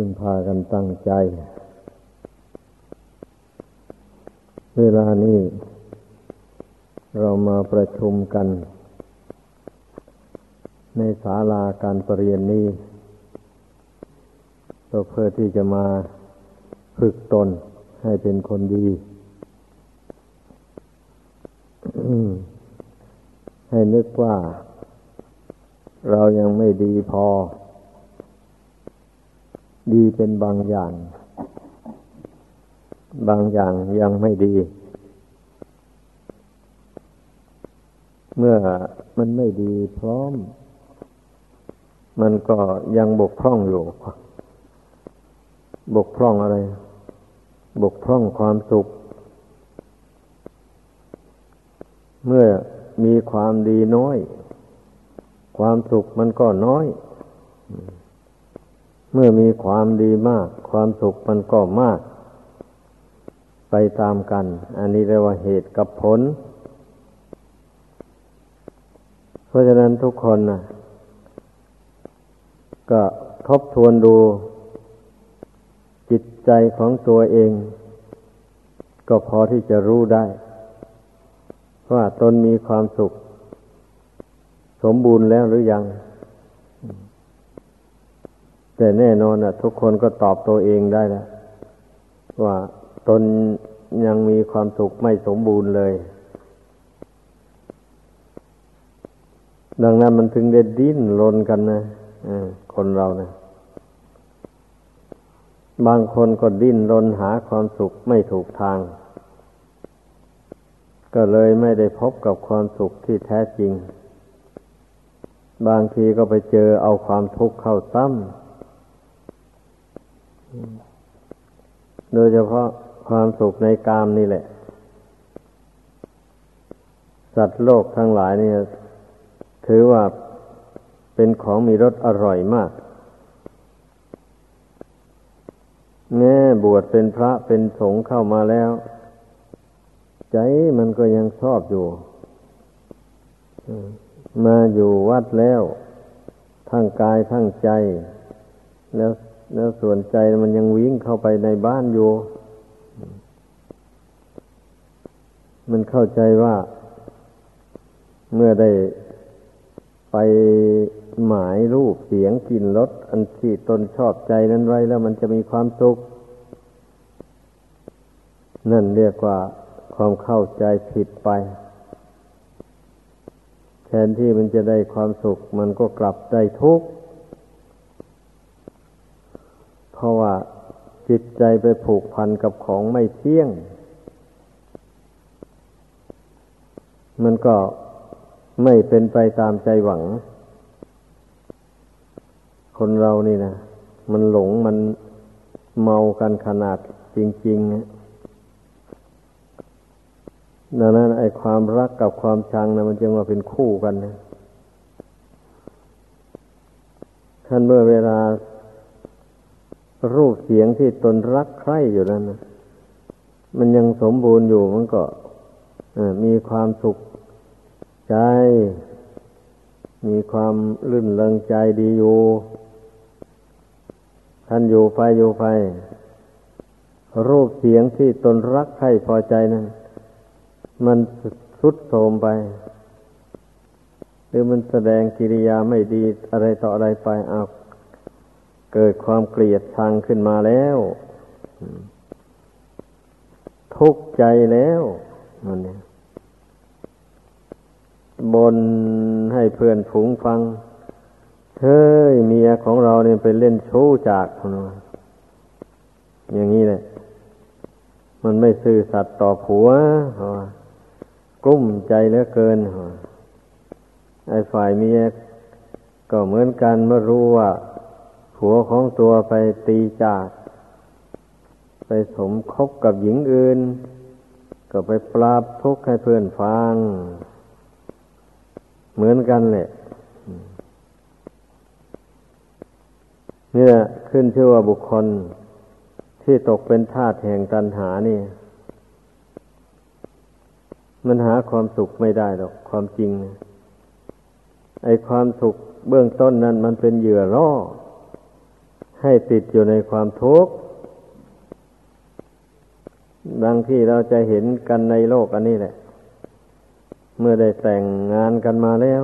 พึงพากันตั้งใจ เวลานี้เรามาประชุมกัน ในศาลาการประเรียนนี้ก็เพื่อที่จะมาฝึกตนให้เป็นคนดี ให้นึกว่า เรายังไม่ดีพอ ดีเป็นบางอย่าง บางอย่างยังไม่ดี เมื่อมันไม่ดีพร้อม มันก็ยังบกพร่องอยู่ บกพร่องอะไร บกพร่องความสุข เมื่อมีความดีน้อย ความสุขมันก็น้อย เมื่อมีความดีมาก ความสุขมันก็มาก ไปตามกัน อันนี้เรียกว่าเหตุกับผล เพราะฉะนั้นทุกคนนะก็ทบทวนดูจิตใจของตัวเอง ก็พอที่จะรู้ได้ ว่าตนมีความสุข สมบูรณ์แล้วหรือยัง แต่แน่นอนอะทุกคนก็ตอบตัวเองได้แล้วว่าตนยังมีความสุขไม่สมบูรณ์เลย ดังนั้นมันถึงได้ดิ้นรนกันนะคนเรานะบางคนก็ดิ้นรนหาความสุขไม่ถูกทาง ก็เลยไม่ได้พบกับความสุขที่แท้จริง บางทีก็ไปเจอเอาความทุกข์เข้าซ้ำ โดยเฉพาะความสุขในกามนี่แหละ สัตว์โลกทั้งหลายนี่ถือว่าเป็นของมีรสอร่อยมากแม่บวชเป็นพระเป็นสงฆ์เข้ามาแล้ว ใจมันก็ยังชอบอยู่ มาอยู่วัดแล้ว ทั้งกายทั้งใจ แล้ว แล้วส่วนใจมันยังวิ่งเข้าไปในบ้านอยู่ มันเข้าใจว่า เมื่อได้ไปหมายรูปเสียงกลิ่นรสอันที่ตนชอบใจนั้นไว้แล้วมันจะมีความสุข นั่นเรียกว่าความเข้าใจผิดไปแทนที่มันจะได้ความสุข มันก็กลับได้ทุกข์ เพราะว่าจิตใจไปผูกพันกับของไม่เที่ยง มันก็ไม่เป็นไปตามใจหวัง คนเรานี่นะมันหลงมันเมากันขนาดจริงๆดังนั้นไอ้ความรักกับความชังนะมันจึงมาเป็นคู่กันนะท่านเมื่อเวลา รูปเสียงที่ตนรักใคร่อยู่นั้นนะมันยังสมบูรณ์อยู่มันก็มีความสุขใจ มีความลื่นเลงใจดีอยู่ท่านอยู่ไปอยู่ไป รูปเสียงที่ตนรักใคร่พอใจนั้น มันสุดโทมไป หรือมันแสดงกิริยาไม่ดีอะไรต่ออะไรไปเอา เกิดความเกลียดชังขึ้นมาแล้ว ทุกข์ใจแล้วมันเนี่ยบนให้เพื่อนฝูงฟัง เฮ้ยเมียของเราเนี่ยไปเล่นชู้จากอย่างนี้แหละ มันไม่ซื่อสัตย์ต่อผัวเกุ้มใจเหลือเกินไอ้ฝ่ายเมียก็เหมือนกันเมื่อรู้ว่า ผัวของตัวไปตีจาก ไปสมคบกับหญิงอื่น ก็ไปปราบทุกข์ให้เพื่อนฟัง เหมือนกันแหละนี่แหละขึ้นชื่อว่าบุคคลที่ตกเป็นทาสแห่งตัณหานี่ มันหาความสุขไม่ได้หรอกความจริง ไอ้ความสุขเบื้องต้นนั้นมันเป็นเหยื่อล่อ ให้ติดอยู่ในความทุกข์ดังที่เราจะเห็นกันในโลกอันนี้แหละ เมื่อได้แต่งงานกันมาแล้ว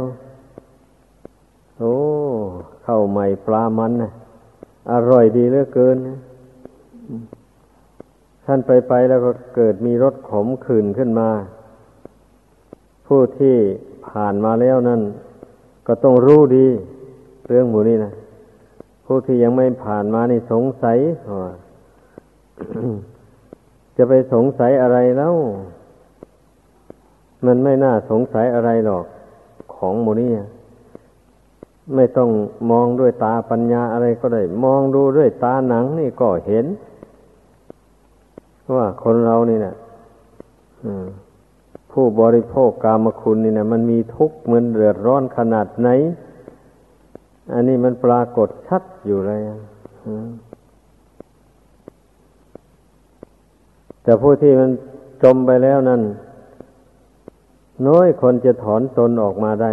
โอ้ เข้าใหม่ปลามันนะอร่อยดีเหลือเกินนะท่านไปไปแล้วก็เกิดมีรสขมขื่นขึ้นมา ผู้ที่ผ่านมาแล้วนั่น ก็ต้องรู้ดี เรื่องหมูนี่นะ ผู้ที่ยังไม่ผ่านมานี่สงสัยจะไปสงสัยอะไรแล้ว มันไม่น่าสงสัยอะไรหรอก ของหมูนี่ไม่ต้องมองด้วยตาปัญญาอะไรก็ได้ มองดูด้วยตาหนังนี่ก็เห็น ว่าคนเรานี่นะผู้บริโภคกามคุณนี่นะมันมีทุกข์เหมือนเดือดร้อนขนาดไหน อันนี้มันปรากฏชัดอยู่เลยแต่ผู้ที่มันจมไปแล้วนั่น น้อยคนจะถอนตนออกมาได้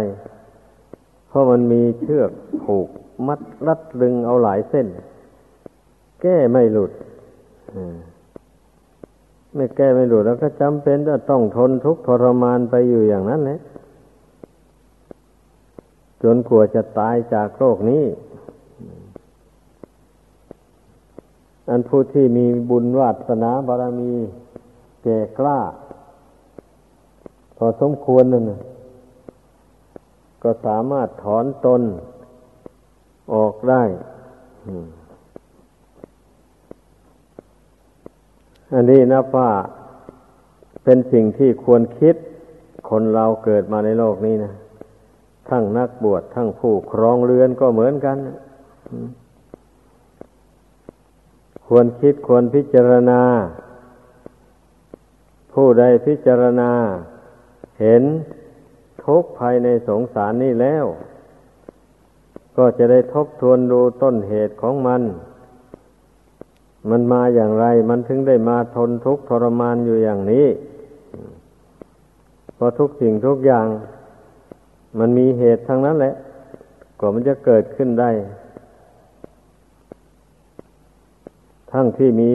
เพราะมันมีเชือกผูก มัดรัดลึงเอาหลายเส้น แก้ไม่หลุดไม่แก้ไม่หลุดแล้วก็จำเป็นจะต้องทนทุกข์ทรมานไปอยู่อย่างนั้นแหละ จนกลัวจะตายจากโรคนี้ อันผู้ที่มีบุญวาสนาบารมีแก่กล้า พอสมควรนั่นก็สามารถถอนตนออกได้อันนี้นะว่าเป็นสิ่งที่ควรคิดคนเราเกิดมาในโลกนี้นะ ทั้งนักบวชทั้งผู้ครองเรือนก็เหมือนกัน ควรคิดควรพิจารณา ผู้ใดพิจารณา เห็นทุกภายในสงสารนี่แล้ว ก็จะได้ทบทวนดูต้นเหตุของมัน มันมาอย่างไร มันถึงได้มาทนทุกข์ทรมานอยู่อย่างนี้เพราะทุกสิ่งทุกอย่าง มันมีเหตุทั้งนั้นแหละ กว่ามันจะเกิดขึ้นได้ ทั้งที่มี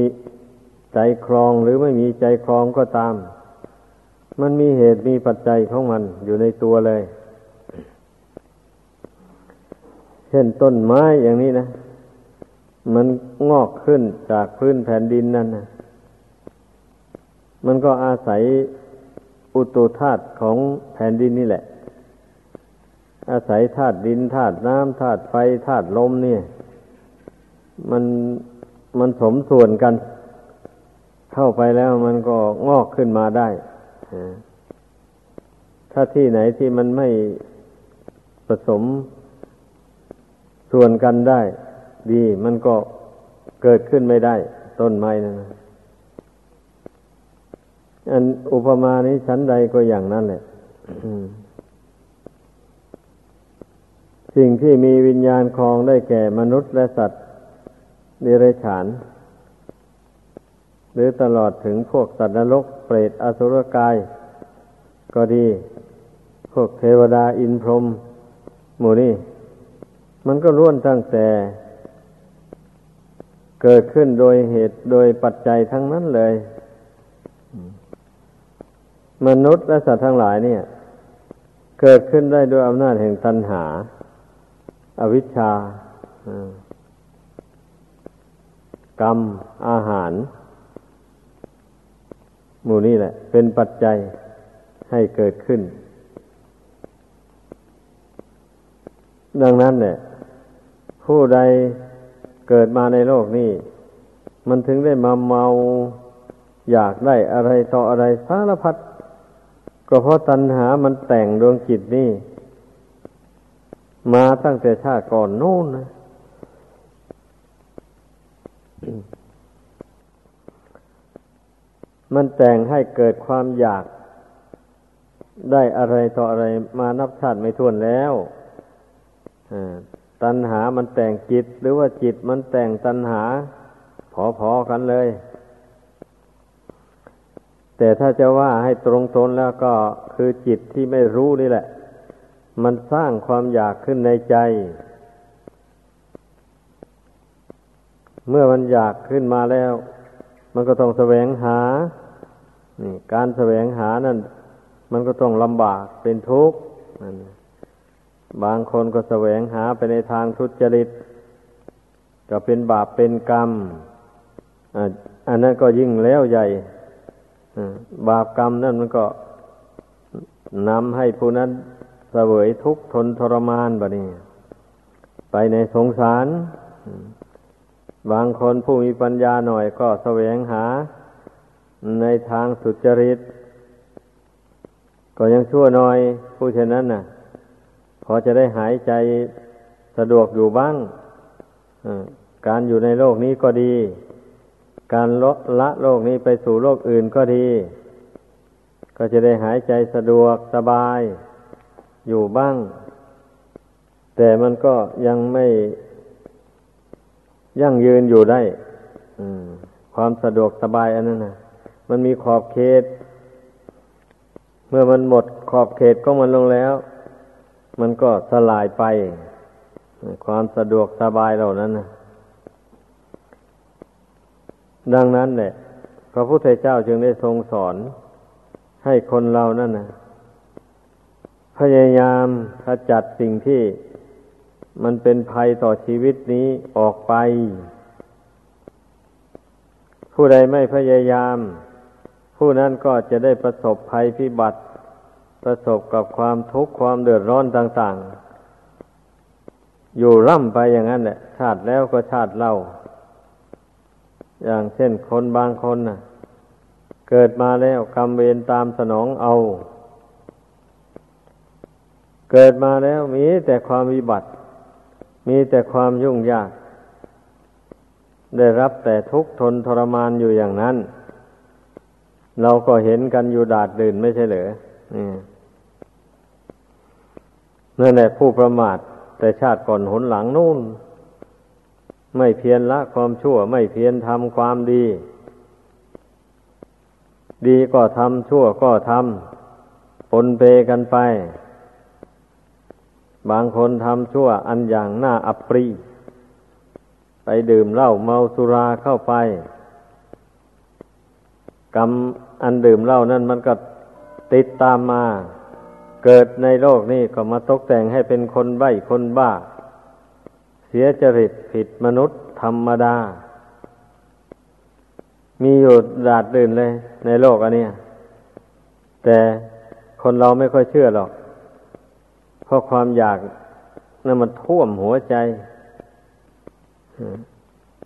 ใจครองหรือไม่มีใจครองก็ตาม มันมีเหตุมีปัจจัยของมันอยู่ในตัวเลย เช่นต้นไม้อย่างนี้นะ มันงอกขึ้นจากพื้นแผ่นดินนั่นนะมันก็อาศัยอุตุธาตุของแผ่นดินนี่แหละ อาศัยธาตุดินธาตุน้ำธาตุไฟธาตุลมเนี่ย มันมันสมส่วนกัน เข้าไปแล้วมันก็งอกขึ้นมาได้ถ้าที่ไหนที่มันไม่ผสมส่วนกันได้ ดี มันก็เกิดขึ้นไม่ได้ ต้นไม้นะอันอุปมานี้ชั้นใดก็อย่างนั้นแหละ สิ่งที่มีวิญญาณคลองได้แก่มนุษย์และสัตว์เดรัจฉาน หรือตลอดถึงพวกสัตว์นรกเปรตอสุรกาย ก็ดี พวกเทวดาอินพรหมหมู่นี้มันก็ล้วนตั้งแต่ เกิดขึ้นโดยเหตุโดยปัจจัยทั้งนั้นเลย มนุษย์และสัตว์ทั้งหลายเนี่ย เกิดขึ้นได้ด้วยอำนาจแห่งตัณหา อวิชชากรรม อาหาร หมู่นี้แหละ เป็นปัจจัยให้เกิดขึ้น ดังนั้นเนี่ยผู้ใดเกิดมาในโลกนี้ มันถึงได้มาเมาอยากได้อะไรต่ออะไรสารพัดก็เพราะตัณหามันแต่งดวงจิตนี่ มาตั้งแต่ชาติก่อนโน้นนะมันแต่งให้เกิดความอยากได้อะไรต่ออะไรมานับชาติไม่ถ้วนแล้วตัณหามันแต่งจิต หรือว่าจิตมันแต่งตัณหา พอๆกันเลย แต่ถ้าจะว่าให้ตรงตนแล้วก็คือจิตที่ไม่รู้นี่แหละ มันสร้างความอยากขึ้นในใจ เมื่อมันอยากขึ้นมาแล้ว มันก็ต้องแสวงหา นี่ การแสวงหานั่น มันก็ต้องลำบากเป็นทุกข์บางคนก็แสวงหาไปในทางทุจริต ก็เป็นบาปเป็นกรรม อันนั้นก็ยิ่งแล้วใหญ่บาปกรรมนั่นมันก็นำให้ผู้นั้น เสวยทุกข์ทนทรมานบะนี้ไปในสงสาร บางคนผู้มีปัญญาหน่อยก็แสวงหา ในทางสุจริต ก็ยังชั่วหน่อย ผู้เช่นนั้นน่ะ พอจะได้หายใจสะดวกอยู่บ้างการอยู่ในโลกนี้ก็ดี การละละโลกนี้ไปสู่โลกอื่นก็ดี ก็จะได้หายใจสะดวกสบาย อยู่บ้าง แต่มันก็ยังไม่ยั่งยืนอยู่ได้ความสะดวกสบายอันนั้นนะมันมีขอบเขต เมื่อมันหมดขอบเขตก็มันลงแล้ว มันก็สลายไป ความสะดวกสบายเหล่านั้นนะดังนั้นแหละ พระพุทธเจ้าจึงได้ทรงสอน ให้คนเรานั่นนะ พยายามขจัดสิ่งที่มันเป็นภัยต่อชีวิตนี้ออกไป ผู้ใดไม่พยายาม ผู้นั้นก็จะได้ประสบภัยพิบัติ ประสบกับความทุกข์ความเดือดร้อนต่าง ๆ อยู่ร่ำไปอย่างนั้นแหละชาติแล้วก็ชาติเล่า อย่างเช่นคนบางคนน่ะ เกิดมาแล้วกรรมเวรตามสนองเอา เกิดมาแล้วมีแต่ความวิบัติ มีแต่ความยุ่งยาก ได้รับแต่ทุกข์ทนทรมานอยู่อย่างนั้น เราก็เห็นกันอยู่ดาดดื่นไม่ใช่เหรอนั่นแหละผู้ประมาท แต่ชาติก่อนหนหลังนู่น ไม่เพียรละความชั่ว ไม่เพียรทำความดี ดีก็ทำชั่วก็ทำปนเปกันไป บางคนทำชั่วอันอย่างหน้าอัปรีไปดื่มเหล้าเมาสุราเข้าไป กรรมอันดื่มเหล้านั่นมันก็ติดตามมา เกิดในโลกนี้ก็มาตกแต่งให้เป็นคนใบ้คนบ้า เสียจริตผิดมนุษย์ธรรมดา มีอยู่ดาดดื่นเลย ในโลกอันนี้แต่คนเราไม่ค่อยเชื่อหรอก เพราะความอยากนั่นมันท่วมหัวใจ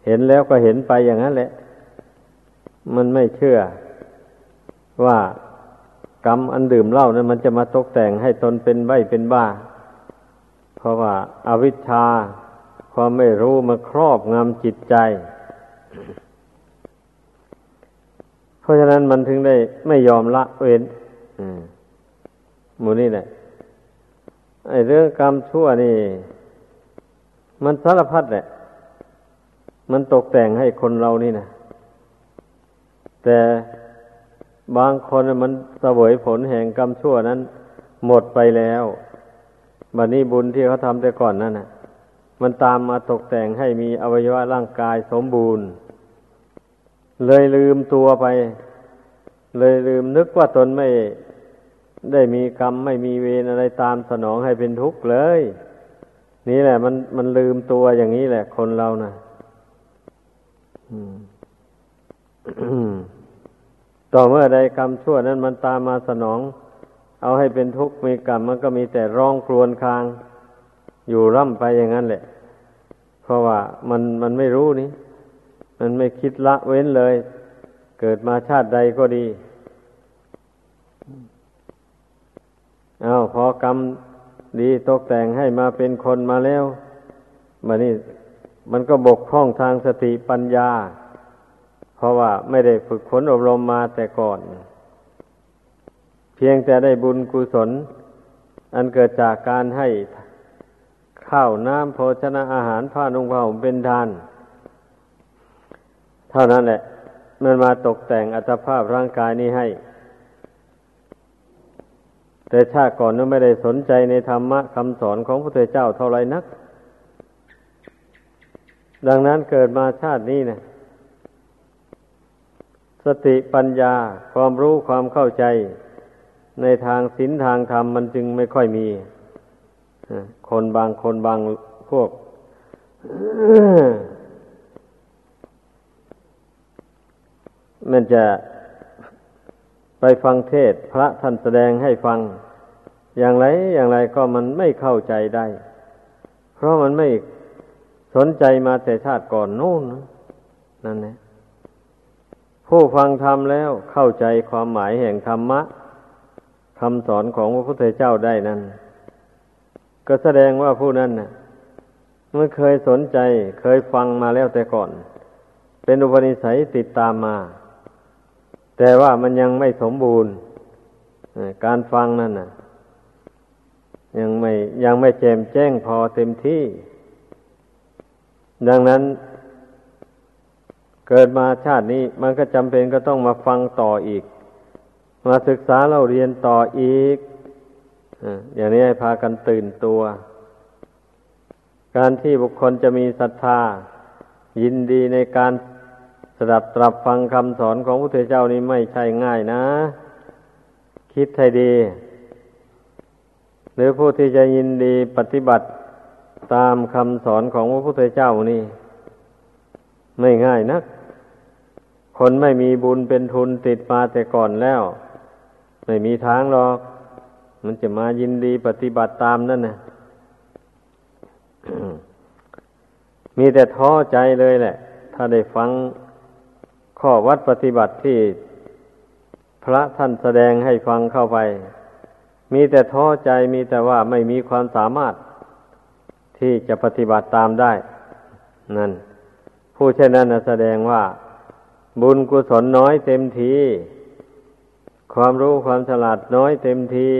เห็นแล้วก็เห็นไปอย่างนั้นแหละ มันไม่เชื่อว่ากรรมอันดื่มเหล้านั้นมันจะมาตกแต่งให้ตนเป็นใบเป็นบ้า เพราะว่าอาวิชชาความไม่รู้มาครอบงำจิตใจ เพราะฉะนั้นมันถึงได้ไม่ยอมละเว้นหมูนี่แหละ ไอ้เรื่องกรรมชั่วนี่ มันสารพัดแหละ มันตกแต่งให้คนเรานี่นะแต่บางคนมันสวยผลแห่งกรรมชั่วนั้น หมดไปแล้วบัดนี้บุญที่เขาทำแต่ก่อนนั่นนะมันตามมาตกแต่งให้มีอวัยวะร่างกายสมบูรณ์ เลยลืมตัวไป เลยลืมนึกว่าตนไม่ ได้มีกรรมไม่มีเวรอะไรตามสนองให้เป็นทุกข์เลย นี่แหละ มันมันลืมตัวอย่างนี้แหละ คนเรานะ่ะต่อเมื่อใดกรรมชั่วนั้นมันตามมาสนอง เอาให้เป็นทุกข์มีกรรมมันก็มีแต่ร้องครวญคราง อยู่ร่ำไปอย่างนั้นแหละ เพราะว่ามันมันไม่รู้นี่ มันไม่คิดละเว้นเลย เกิดมาชาติใดก็ดี อาพอกรรมดีตกแต่งให้มาเป็นคนมาแล้วมานี่มันก็บกพร่องทางสติปัญญา เพราะว่าไม่ได้ฝึกฝนอบรมมาแต่ก่อน เพียงแต่ได้บุญกุศล อันเกิดจากการให้ข้าวน้ำโภชนะอาหารผ้านุ่งผ้าห่มเป็นทาน เท่านั้นแหละ มันมาตกแต่งอัตภาพร่างกายนี้ให้ แต่ชาติก่อนนั้นไม่ได้สนใจในธรรมะคำสอนของพระพุทธเจ้าเท่าไรนัก ดังนั้นเกิดมาชาตินี้นะสติปัญญาความรู้ความเข้าใจ ในทางศีลทางธรรมมันจึงไม่ค่อยมี คนบางคนบางพวก มันจะ ไปฟังเทศพระท่านแสดงให้ฟัง อย่างไรอย่างไรก็มันไม่เข้าใจได้ เพราะมันไม่สนใจมาแต่ชาติก่อนนู่นนั่นแหละผู้ฟังธรรมแล้วเข้าใจความหมายแห่งธรรมะคำสอนของพระพุทธเจ้าได้นั้น ก็แสดงว่าผู้นั้นน่ะมันเคยสนใจเคยฟังมาแล้วแต่ก่อน เป็นอุปนิสัยติดตามมา แต่ว่ามันยังไม่สมบูรณ์การฟังนั่นน่ะ ยังไม่ยังไม่แจ่มแจ้งพอเต็มที่ ดังนั้นเกิดมาชาตินี้มันก็จำเป็นก็ต้องมาฟังต่ออีก มาศึกษาเราเรียนต่ออีกอย่างนี้ให้พากันตื่นตัว การที่บุคคลจะมีศรัทธา ยินดีในการ ดับตรับฟังคำสอนของพระพุทธเจ้านี้ไม่ใช่ง่ายนะ คิดให้ดี หรือผู้ที่จะยินดีปฏิบัติตามคำสอนของพระพุทธเจ้านี่ ไม่ง่ายนัก คนไม่มีบุญเป็นทุนติดมาแต่ก่อนแล้ว ไม่มีทางหรอก มันจะมายินดีปฏิบัติตามนั่นนะมีแต่ท้อใจเลยแหละ ถ้าได้ฟัง ข้อวัดปฏิบัติที่พระท่านแสดงให้ฟังเข้าไป มีแต่ท้อใจมีแต่ว่าไม่มีความสามารถที่จะปฏิบัติตามได้ นั่น ผู้เช่นนั้นแสดงว่า บุญกุศลน้อยเต็มที ความรู้ความฉลาดน้อยเต็มที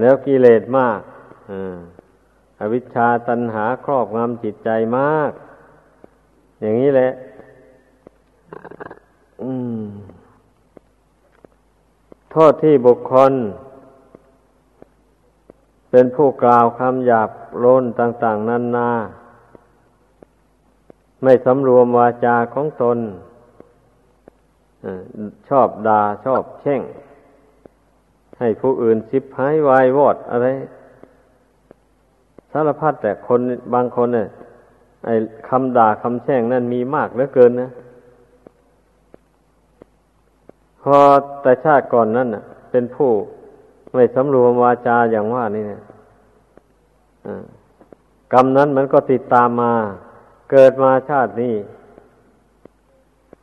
แล้วกิเลสมากอวิชชาตัณหาครอบงำจิตใจมาก อย่างนี้แหละ โทษที่บุคคล เป็นผู้กล่าวคำหยาบโลนต่าง ๆนานา ไม่สำรวมวาจาของตนชอบดา่าชอบแช่ง ให้ผู้อื่นสิบหายวายวอดอะไร สารพัดแต่คนบางคนเนี่ยไอ้คำด่าคำแช่งนั่นมีมากเหลือเกินนะ พอแต่ชาติก่อนนั้นน่ะเป็นผู้ไม่สำรวมวาจาอย่างว่านี่เนี่ยกรรมนั้นมันก็ติดตามมา เกิดมาชาตินี้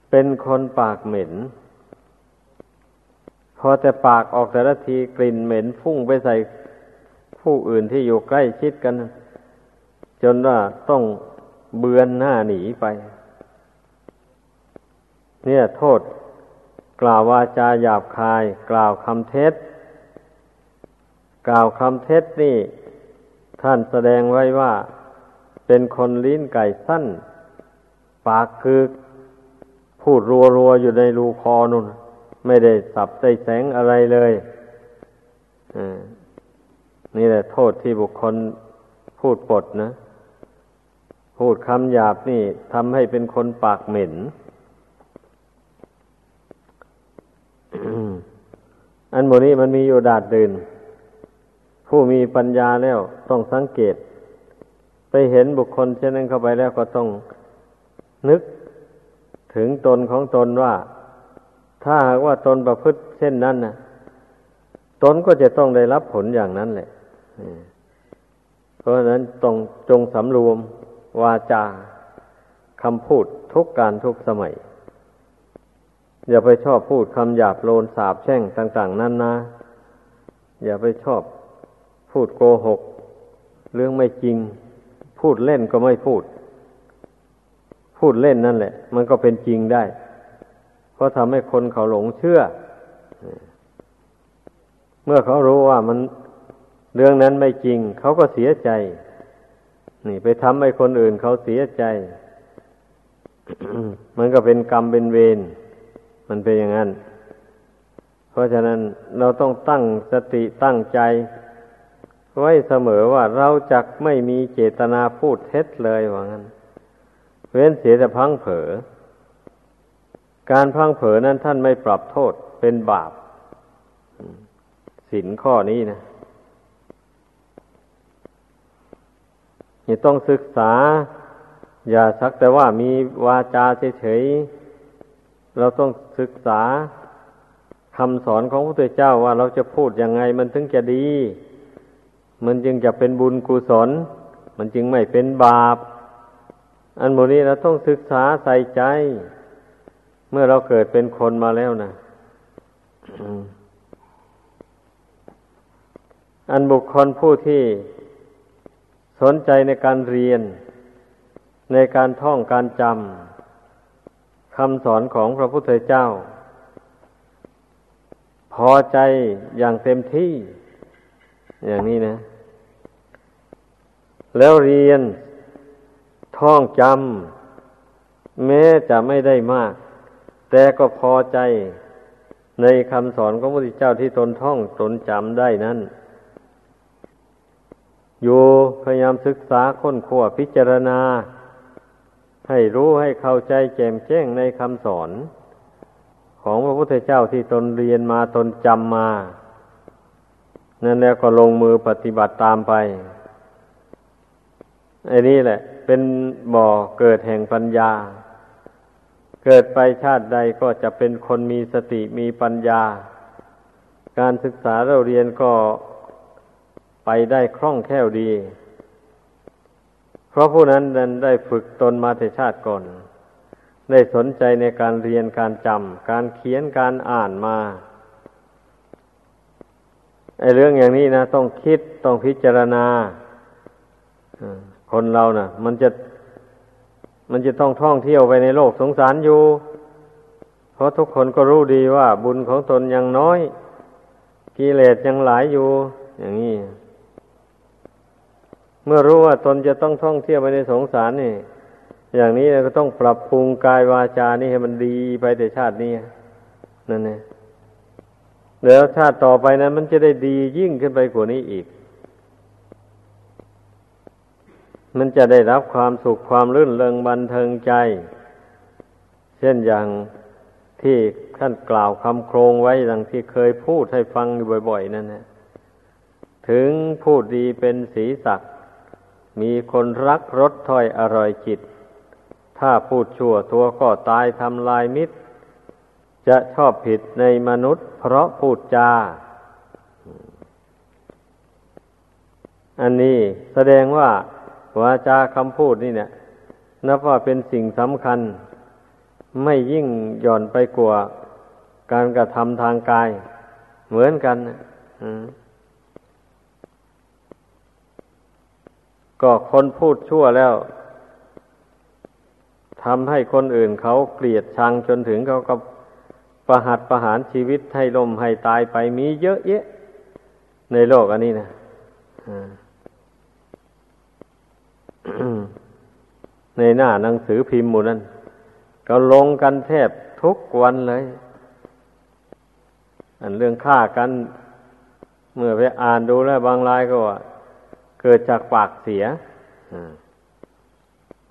เป็นคนปากเหม็น พอแต่ปากออกแต่ละทีกลิ่นเหม็นฟุ้งไปใส่ผู้อื่นที่อยู่ใกล้ชิดกัน จนว่าต้องเบือนหน้าหนีไป เนี่ยโทษ กล่าววาจาหยาบคาย กล่าวคำเท็จ กล่าวคำเท็จนี่ ท่านแสดงไว้ว่า เป็นคนลิ้นไก่สั้น ปากคือ พูดรัวรัวอยู่ในรูคอนุนไม่ได้สับได้แสงอะไรเลยนี่แหละโทษที่บุคคลพูดปดนะ พูดคำหยาบนี่ทำให้เป็นคนปากเหม็น อันโมนี้มันมีอยู่ดาดดินผู้มีปัญญาแล้วต้องสังเกต ไปเห็นบุคคลเช่นนั้นเข้าไปแล้วก็ต้องนึกถึงตนของตนว่า ถ้าหากว่าตนประพฤติเช่นนั้นนะตนก็จะต้องได้รับผลอย่างนั้นแหละเพราะฉะนั้นต้องจงสำรวมวาจาคำพูดทุกการทุกสมัย อย่าไปชอบพูดคำหยาบโลนสาบแช่งต่าง ๆ นั่นนะ อย่าไปชอบพูดโกหก เรื่องไม่จริง พูดเล่นก็ไม่พูด พูดเล่นนั่นแหละ มันก็เป็นจริงได้ เพราะทำให้คนเขาหลงเชื่อ เมื่อเขารู้ว่ามันเรื่องนั้นไม่จริง เขาก็เสียใจ นี่ ไปทำให้คนอื่นเขาเสียใจ มันก็เป็นกรรมเป็นเวร มันเป็นอย่างนั้น เพราะฉะนั้นเราต้องตั้งสติตั้งใจ ไว้เสมอว่าเราจักไม่มีเจตนาพูดเท็จเลยว่างั้น เว้นเสียแต่พังเผอการพังเผอนั้นท่านไม่ปรับโทษเป็นบาปสินข้อนี้นะนี่ต้องศึกษา อย่าสักแต่ว่ามีวาจาเฉยๆ เราต้องศึกษาคำสอนของพระพุทธเจ้าว่าเราจะพูดยังไงมันถึงจะดี มันจึงจะเป็นบุญกุศล มันจึงไม่เป็นบาป อันโมนี้เราต้องศึกษาใส่ใจ เมื่อเราเกิดเป็นคนมาแล้วนะอันบุคคลผู้ที่สนใจในการเรียน ในการท่องการจำ คำสอนของพระพุทธเจ้า พอใจอย่างเต็มที่ อย่างนี้นะ แล้วเรียนท่องจำแม้จะไม่ได้มาก แต่ก็พอใจในคำสอนของพระพุทธเจ้าที่ตนท่องตนจำได้นั้น อยู่พยายามศึกษาค้นคว้าพิจารณา ให้รู้ให้เข้าใจแจ่มแจ้งในคำสอน ของพระพุทธเจ้าที่ตนเรียนมาตนจำมา นั่นแล้วก็ลงมือปฏิบัติตามไปไอ้นี่แหละ เป็นบ่อเกิดแห่งปัญญา เกิดไปชาติใดก็จะเป็นคนมีสติมีปัญญา การศึกษาเราเรียนก็ไปได้คล่องแคล่วดี เพราะผู้นั้นนั้นได้ฝึกตนมาแต่ชาติก่อน ได้สนใจในการเรียนการจำการเขียนการอ่านมาไอ้เรื่องอย่างนี้นะ ต้องคิดต้องพิจารณาคนเรานะ่ะ มันจะ มันจะต้องท่องเที่ยวไปในโลกสงสารอยู่ เพราะทุกคนก็รู้ดีว่า บุญของตนยังน้อยกิเลสยังหลายอยู่ อย่างนี้ เมื่อรู้ว่าตนจะต้องท่องเที่ยวไปในสงสารนี่ อย่างนี้ก็ต้องปรับปรุงกายวาจานี่ให้มันดีไปแต่ชาตินี้นั่นเองแล้วชาติต่อไปนั้นมันจะได้ดียิ่งขึ้นไปกว่านี้อีก มันจะได้รับความสุขความรื่นเริงบันเทิงใจ เช่นอย่างที่ท่านกล่าวคำโครงไว้ดังที่เคยพูดให้ฟังบ่อย ๆ นั่นนะถึงพูดดีเป็นสีสัก มีคนรักรสถ้อยอร่อยจิต ถ้าพูดชั่วตัวก็ตายทำลายมิตร จะชอบผิดในมนุษย์ เพราะพูดจา อันนี้แสดงว่าวาจาคำพูดนี่เนี่ยนับว่าเป็นสิ่งสำคัญ ไม่ยิ่งหย่อนไปกว่าการกระทำทางกาย เหมือนกันอืม ก็คนพูดชั่วแล้วทำให้คนอื่นเขาเกลียดชังจนถึงเขาก็ประหัตประหารชีวิตให้ลมให้ตายไปมีเยอะแยะ ในโลกอันนี้นะในหน้าหนังสือพิมพ์หมู่นั้น ก็ลงกันแทบทุกวันเลย อันเรื่องฆ่ากัน เมื่อไปอ่านดูแล้วบางรายก็ว่า เกิดจากปากเสีย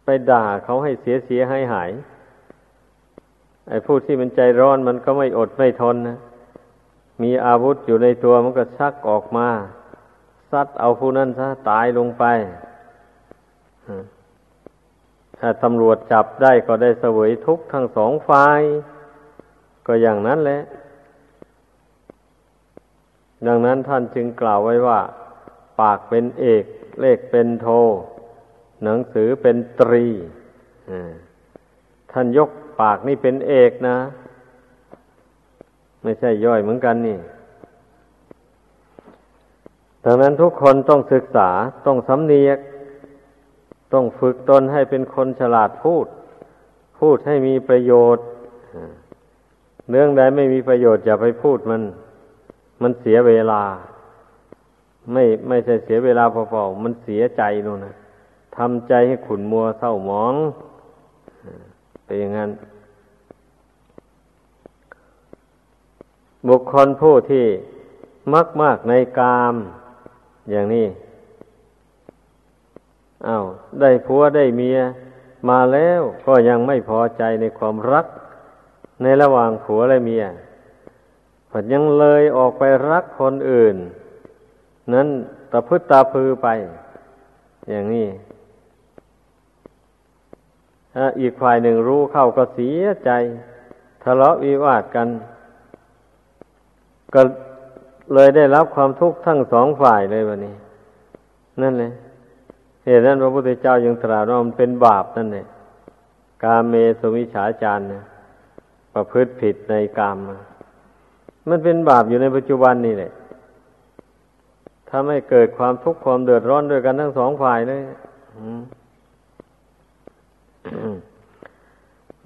ไปด่าเขาให้เสียเสียให้หาย ไอ้ผู้ที่มันใจร้อนมันก็ไม่อดไม่ทนนะ มีอาวุธอยู่ในตัวมันก็ชักออกมา ซัดเอาผู้นั้นซะตายลงไป ถ้าตำรวจจับได้ก็ได้เสวยทุกทั้งสองฝ่าย ก็อย่างนั้นแหละ ดังนั้นท่านจึงกล่าวไว้ว่า ปากเป็นเอก เลขเป็นโท หนังสือเป็นตรีท่านยกปากนี่เป็นเอกนะ ไม่ใช่ย่อยเหมือนกันนี่ดังนั้นทุกคนต้องศึกษาต้องสำเนียก ต้องฝึกตนให้เป็นคนฉลาดพูด พูดให้มีประโยชน์เรื่องใดไม่มีประโยชน์อย่าไปพูดมัน มันเสียเวลา ไม่ไม่ใช่เสียเวลาเปล่าๆมันเสียใจนู่นนะทำใจให้ขุนมัวเศร้าหมองเป็นอย่างนั้น บุคคลผู้ที่มักมากในกาม อย่างนี้อา้าวได้ผัวได้เมียมาแล้วก็ยังไม่พอใจในความรัก ในระหว่างผัวและเมียผัดยังเลยออกไปรักคนอื่น นั้นตะพึดตาพือไป อย่างนี้ถ้าอีกฝ่ายหนึ่งรู้เข้าก็เสียใจ ทะเลาะวิวาทกัน ก็เลยได้รับความทุกข์ทั้งสองฝ่ายเลยวันนี้ นั่นเลยเหตุนั้นพระพุทธเจ้ายังตรัสว่ามันเป็นบาปนั่นเองกาเมสุมิฉาจารเนี่ยประพฤติผิดในกามมามันเป็นบาปอยู่ในปัจจุบันนี่แหละ ถ้าไม่เกิดความทุกข์ความเดือดร้อนด้วยกันทั้งสองฝ่ายเลย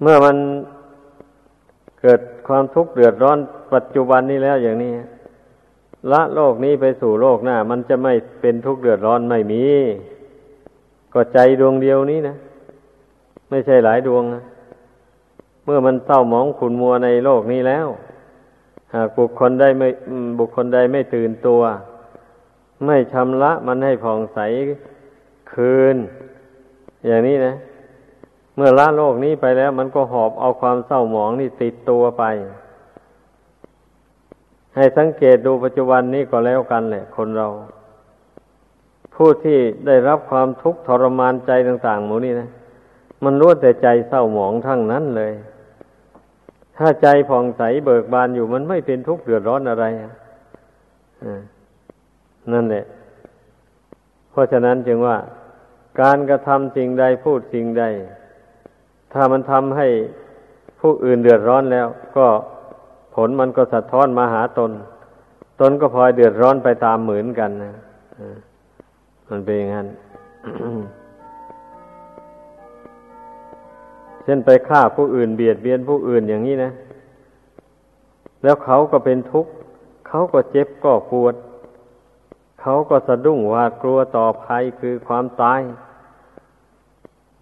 เมื่อมันเกิดความทุกข์เดือดร้อนปัจจุบันนี้แล้วอย่างนี้ ละโลกนี้ไปสู่โลกหน้า มันจะไม่เป็นทุกข์เดือดร้อนไม่มี ก็ใจดวงเดียวนี้นะ ไม่ใช่หลายดวงนะเมื่อมันเศร้าหมองขุนมัวในโลกนี้แล้วหากบุคคลได้ไม่บุคคลใดไม่ตื่นตัว ไม่ชำระมันให้ผ่องใสคืน อย่างนี้นะ เมื่อละโลกนี้ไปแล้ว มันก็หอบเอาความเศร้าหมองนี่ติดตัวไป ให้สังเกตดูปัจจุบันนี้ก็แล้วกันแหละ คนเรา ผู้ที่ได้รับความทุกข์ทรมานใจต่าง ๆ หมูนี่นะ มันรู้แต่ใจเศร้าหมองทั้งนั้นเลย ถ้าใจผ่องใสเบิกบานอยู่มันไม่เป็นทุกข์เดือดร้อนอะไร นั่นแหละ เพราะฉะนั้นจึงว่า การกระทำสิ่งใดพูดสิ่งใด ถ้ามันทำให้ผู้อื่นเดือดร้อนแล้ว ก็ผลมันก็สะท้อนมาหาตน ตนก็พลอยเดือดร้อนไปตามเหมือนกันนะมันเป็นอย่างนั้นเช่นไปฆ่าผู้อื่นเบียดเบียนผู้อื่นอย่างนี้นะ แล้วเขาก็เป็นทุกข์ เขาก็เจ็บก็ปวด เขาก็สะดุ้งหวาดกลัวต่อภัยคือความตาย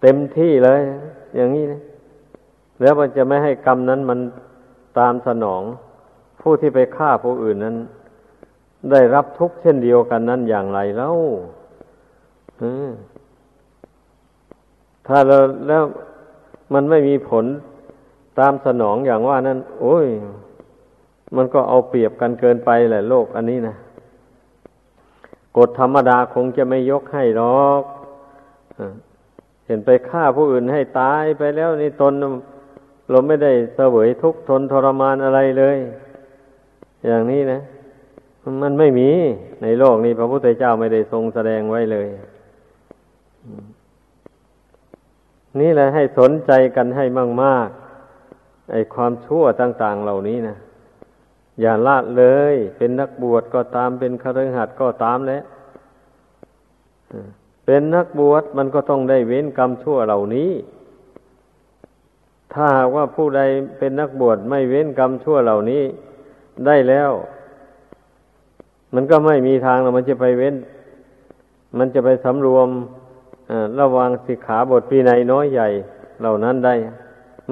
เต็มที่เลย อย่างนี้นะแล้วมันจะไม่ให้กรรมนั้นมันตามสนอง ผู้ที่ไปฆ่าผู้อื่นนั้น ได้รับทุกข์เช่นเดียวกันนั้นอย่างไรเล่าถ้าเราแล้วมันไม่มีผลตามสนองอย่างว่านั้น โอ้ย มันก็เอาเปรียบกันเกินไปแหละโลกอันนี้นะ กฎธรรมดาคงจะไม่ยกให้หรอกเห็นไปฆ่าผู้อื่นให้ตายไปแล้วนี่ตนเราไม่ได้เสวยทุกข์ทนทรมานอะไรเลย อย่างนี้นะ มันไม่มีในโลกนี้พระพุทธเจ้าไม่ได้ทรงแสดงไว้เลย นี่แหละให้สนใจกันให้มาก ๆ ไอ้ความชั่วต่าง ๆ เหล่านี้นะ อย่าละเลย เป็นนักบวชก็ตามเป็นคฤหัสถ์ก็ตามแล้วเป็นนักบวชมันก็ต้องได้เว้นกรรมชั่วเหล่านี้ ถ้าหากว่าผู้ใดเป็นนักบวชไม่เว้นกรรมชั่วเหล่านี้ได้แล้ว มันก็ไม่มีทางมันจะไปเว้น มันจะไปสำรวมระวังสิกขาบทปีในน้อยใหญ่เหล่านั้นได้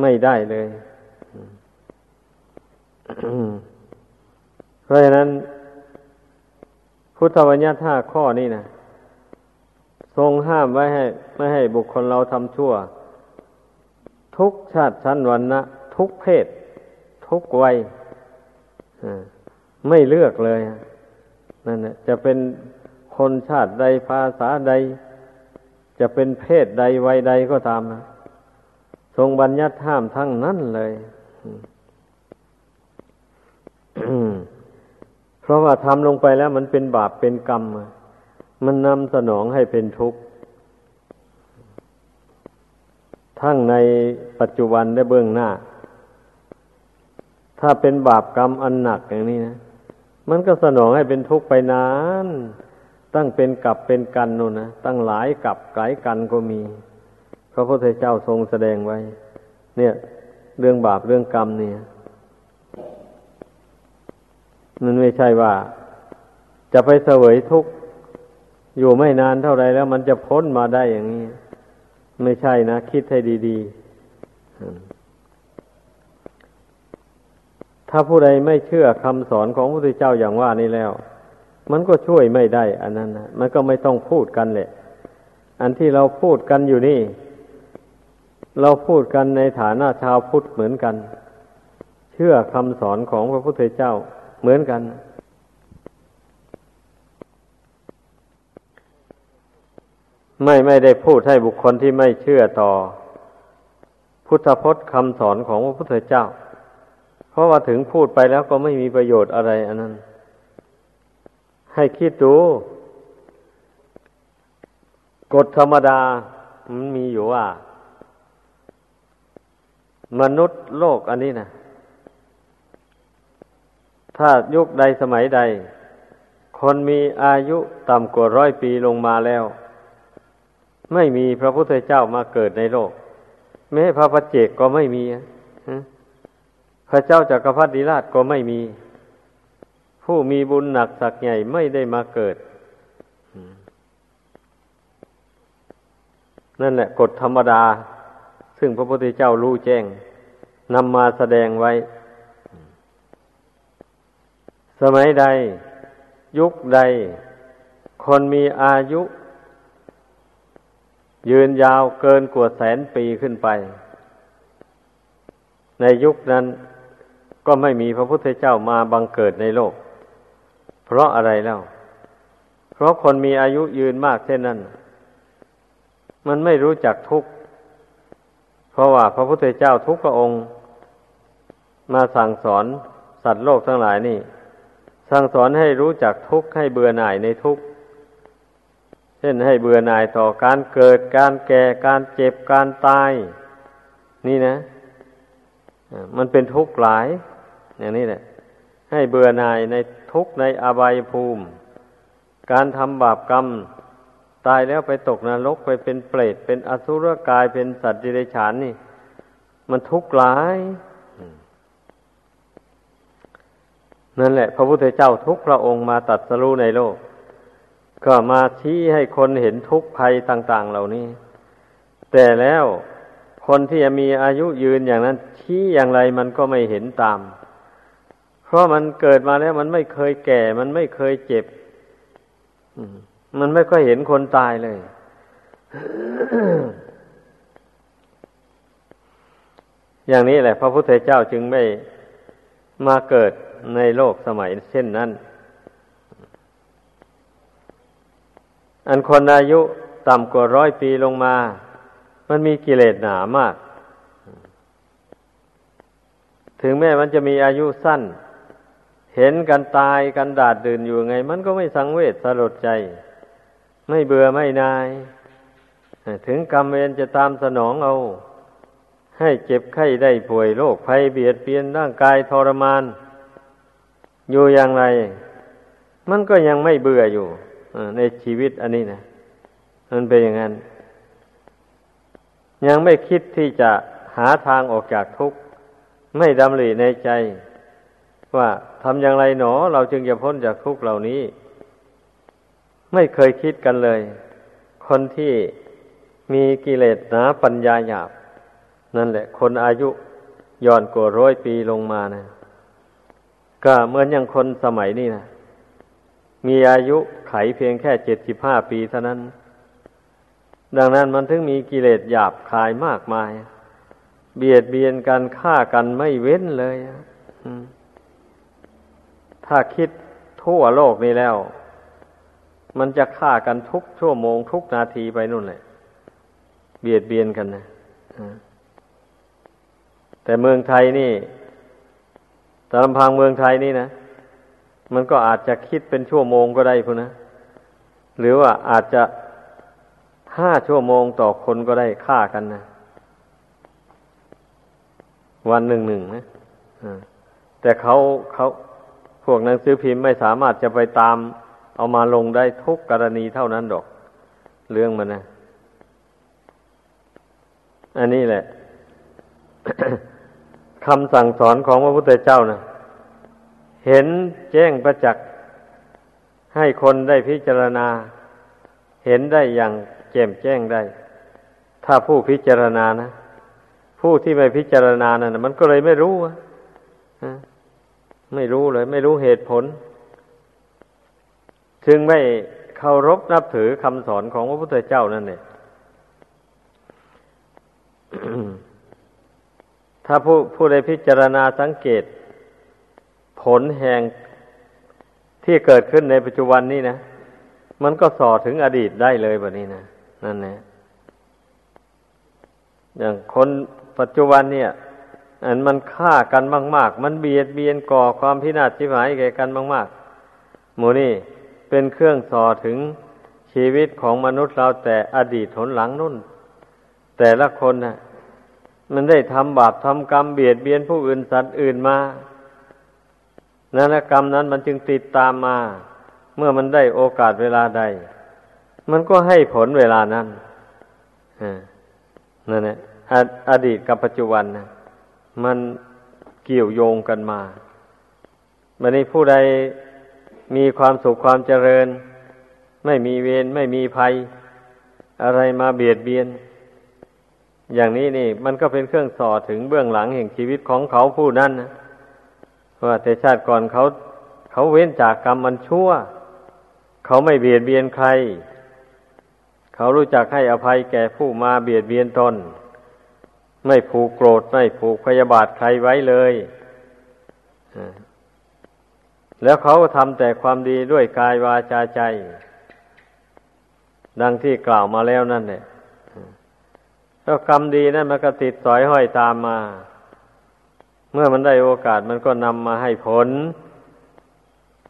ไม่ได้เลย ราะฉะนั้น พุทธวัญญาห้าข้อนี้นะทรงห้ามไว้ให้ ไม่ให้บุคคลเราทำชั่ว ทุกชาติชั้นวันนะทุกเพศ ทุกวัยไม่เลือกเลยนั่นแหละจะเป็นคนชาติใดภาษาใด จะเป็นเพศใดวัยใดก็ตามนะทรงบัญญัติห้ามทั้งนั้นเลย ราะว่าทำลงไปแล้วมันเป็นบาปเป็นกรรม มันนำสนองให้เป็นทุกข์ ทั้งในปัจจุบันและเบื้องหน้า ถ้าเป็นบาปกรรมอันหนักอย่างนี้นะ มันก็สนองให้เป็นทุกข์ไปนาน ตั้งเป็นกับเป็นกันนู่นนะ ตั้งหลายกับหลายกันก็มี พระพุทธเจ้าทรงแสดงไว้ เนี่ย เรื่องบาปเรื่องกรรมเนี่ย มันไม่ใช่ว่า จะไปเสวยทุกข์อยู่ไม่นานเท่าไรแล้ว มันจะพ้นมาได้อย่างนี้ ไม่ใช่นะ คิดให้ดี ๆ ถ้าผู้ใดไม่เชื่อคำสอนของพระพุทธเจ้าอย่างว่านี้แล้ว มันก็ช่วยไม่ได้ อันนั้นนะมันก็ไม่ต้องพูดกันแหละ อันที่เราพูดกันอยู่นี่ เราพูดกันในฐานะชาวพุทธเหมือนกัน เชื่อคำสอนของพระพุทธเจ้า เหมือนกัน ไม่ไม่ได้พูดให้บุคคลที่ไม่เชื่อต่อ พุทธพจน์คำสอนของพระพุทธเจ้า เพราะว่าถึงพูดไปแล้วก็ไม่มีประโยชน์อะไรอันนั้น ให้คิดดูกฎธรรมดา มันมีอยู่ว่า มนุษย์โลกอันนี้นะ ถ้ายุคใดสมัยใด คนมีอายุต่ำกว่าร้อยปีลงมาแล้ว ไม่มีพระพุทธเจ้ามาเกิดในโลก แม้พระปัจเจกก็ไม่มีพระเจ้าจากักรพรรดิราชก็ไม่มี ผู้มีบุญหนักสักใหญ่ไม่ได้มาเกิด นั่นแหละกฎธรรมดา ซึ่งพระพุทธเจ้ารู้แจ้งนำมาแสดงไว้ สมัยใด ยุคใด คนมีอายุ ยืนยาวเกินกว่าแสนปีขึ้นไป ในยุคนั้นก็ไม่มีพระพุทธเจ้ามาบังเกิดในโลก เพราะอะไรแล้วเพราะคนมีอายุยืนมากเช่นนั้น มันไม่รู้จักทุกข์ เพราะว่าพระพุทธเจ้าทุกพระองค์ มาสั่งสอนสัตว์โลกทั้งหลายนี่ สั่งสอนให้รู้จักทุกข์ให้เบื่อหน่ายในทุกข์ เช่นให้เบื่อหน่ายต่อการเกิดการแก่การเจ็บการตาย นี่นะ มันเป็นทุกข์หลาย อย่างนี้แหละ ให้เบื่อหน่ายในทุกข์ในอบายภูมิ การทำบาปกรรม ตายแล้วไปตกนรกไปเป็นเปรตเป็นอสุรกายเป็นสัตว์ดิเรกชันนี่ มันทุกข์หลาย นั่นแหละ พระพุทธเจ้าทุกพระองค์มาตัดสรู้ในโลก ก็มาชี้ให้คนเห็นทุกภัยต่าง ๆ เหล่านี้ แต่แล้วคนที่จะมีอายุยืนอย่างนั้น ชี้อย่างไรมันก็ไม่เห็นตาม เพราะมันเกิดมาแล้วมันไม่เคยแก่ มันไม่เคยเจ็บมันไม่ค่อยเห็นคนตายเลยอย่างนี้แหละ พระพุทธเจ้าจึงไม่มาเกิด ในโลกสมัยเช่นนั้น อันคนอายุต่ำกว่าร้อยปีลงมา มันมีกิเลสหนามาก ถึงแม้มันจะมีอายุสั้น เห็นกันตายกันดาดดื่นอยู่ไง มันก็ไม่สังเวชสลดใจ ไม่เบื่อไม่นาย ถึงกรรมเวรจะตามสนองเอาให้เจ็บไข้ได้ป่วยโรคภัยเบียดเบียนร่างกายทรมาน อยู่อย่างไร มันก็ยังไม่เบื่ออยู่ในชีวิตอันนี้นะมันเป็นอย่างนั้น ยังไม่คิดที่จะหาทางออกจากทุกข์ ไม่ดำริในใจ ว่าทำอย่างไรหนอ เราจึงจะพ้นจากทุกข์เหล่านี้ ไม่เคยคิดกันเลย คนที่มีกิเลสหนาปัญญาหยาบ นั่นแหละ คนอายุย่อนกว่าร้อยปีลงมานะ ก็เหมือนอย่างคนสมัยนี้นะมีอายุไขเพียงแค่เจ็ดสิบห้าปีเท่านั้น ดังนั้นมันถึงมีกิเลสหยาบคายมากมาย เบียดเบียนกันฆ่ากันไม่เว้นเลยถ้าคิดทั่วโลกนี้แล้ว มันจะฆ่ากันทุกชั่วโมงทุกนาทีไปนู่นเลยเบียดเบียนกันนะแต่เมืองไทยนี่ แต่ลำพังเมืองไทยนี่นะ มันก็อาจจะคิดเป็นชั่วโมงก็ได้พุ่นะ หรือว่าอาจจะห้าชั่วโมงต่อคนก็ได้ฆ่ากันนะ วันหนึ่งหนึ่งนะแต่เขาเขาพวกหนังสือพิมพ์ไม่สามารถจะไปตาม เอามาลงได้ทุกกรณีเท่านั้นดอก เรื่องมันนะ อันนี้แหละ คำสั่งสอนของพระพุทธเจ้านะเห็นแจ้งประจักษ์ให้คนได้พิจารณา เห็นได้อย่างแจ่มแจ้งได้ ถ้าผู้พิจารณานะ ผู้ที่ไม่พิจารณานะั่นมันก็เลยไม่รู้ไม่รู้เลย ไม่รู้เหตุผล จึงไม่เคารพนับถือคำสอนของพระพุทธเจ้านั่นเอง ถ้าผู้ผู้ใดพิจารณาสังเกต ผลแห่งที่เกิดขึ้นในปัจจุบันนี้นะ มันก็สอถึงอดีตได้เลยแบบนี้นะนั่นแหละอย่างคนปัจจุบันเนี่ย อันมันฆ่ากันมาก ๆ มันเบียดเบียนก่อความพินาศชิบหายแก่กันมาก ๆ หมูนี่เป็นเครื่องสอถึงชีวิตของมนุษย์เราแต่อดีตหนหลังนุ่น แต่ละคนนะ มันได้ทำบาปทำกรรมเบียดเบียนผู้อื่นสัตว์อื่นมานั่นกรรมนั้นมันจึงติดตามมา เมื่อมันได้โอกาสเวลาใด มันก็ให้ผลเวลานั้นนั่นแหละอดีตกับปัจจุบันนะมันเกี่ยวโยงกันมาบันนี้ผู้ใดมีความสุขความเจริญ ไม่มีเวรไม่มีภัย อะไรมาเบียดเบียน อย่างนี้นี่ มันก็เป็นเครื่องสอถึงเบื้องหลังแห่งชีวิตของเขาผู้นั้นนะว่าแต่ชาติก่อนเขาเขาเว้นจากกรรมมันชั่ว เขาไม่เบียดเบียนใคร เขารู้จักให้อภัยแก่ผู้มาเบียดเบียนตน ไม่ผูกโกรธไม่ผูกพยาบาทใครไว้เลยแล้วเขาทำแต่ความดีด้วยกายวาจาใจ ดังที่กล่าวมาแล้วนั่นแหละแล้วกรรมดีนั่นมันก็ติดสอยห้อยตามมา เมื่อมันได้โอกาสมันก็นำมาให้ผล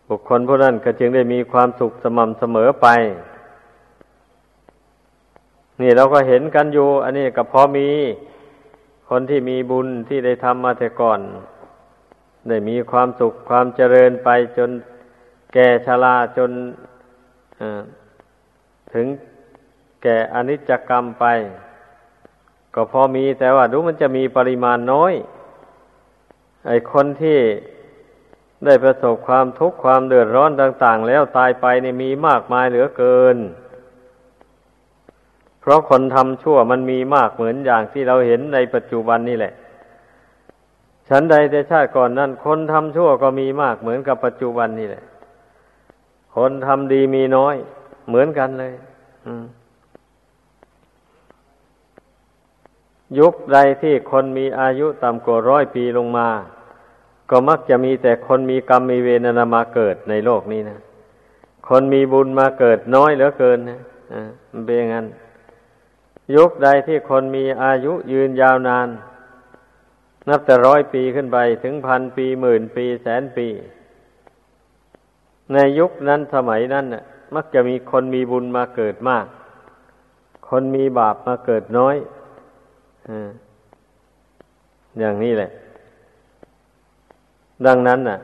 บุคคลผู้นั้นก็จึงได้มีความสุขสม่ำเสมอไป นี่เราก็เห็นกันอยู่ อันนี้ก็พอมี คนที่มีบุญที่ได้ทำมาแต่ก่อน ได้มีความสุขความเจริญไปจนแก่ชราจนถึงแก่อนิจจกรรมไป ก็พอมีแต่ว่าดูมันจะมีปริมาณน้อย ไอ้คนที่ได้ประสบความทุกข์ความเดือดร้อนต่าง ๆ แล้วตายไปนี่มีมากมายเหลือเกิน เพราะคนทำชั่วมันมีมากเหมือนอย่างที่เราเห็นในปัจจุบันนี่แหละฉันใดแต่ชาติก่อนนั้นคนทำชั่วก็มีมากเหมือนกับปัจจุบันนี่แหละ คนทำดีมีน้อย เหมือนกันเลย ยุคใดที่คนมีอายุต่ำกว่าร้อยปีลงมา ก็มักจะมีแต่คนมีกรรมมีเวรนามาเกิดในโลกนี้นะ คนมีบุญมาเกิดน้อยเหลือเกินนะมันเป็นอย่างนั้น ยุคใดที่คนมีอายุยืนยาวนาน นับแต่ร้อยปีขึ้นไปถึงพันปีหมื่นปีแสนปี ในยุคนั้นสมัยนั้นน่ะ มักจะมีคนมีบุญมาเกิดมาก คนมีบาปมาเกิดน้อย อย่างนี้แหละ ดังนั้นน่ะ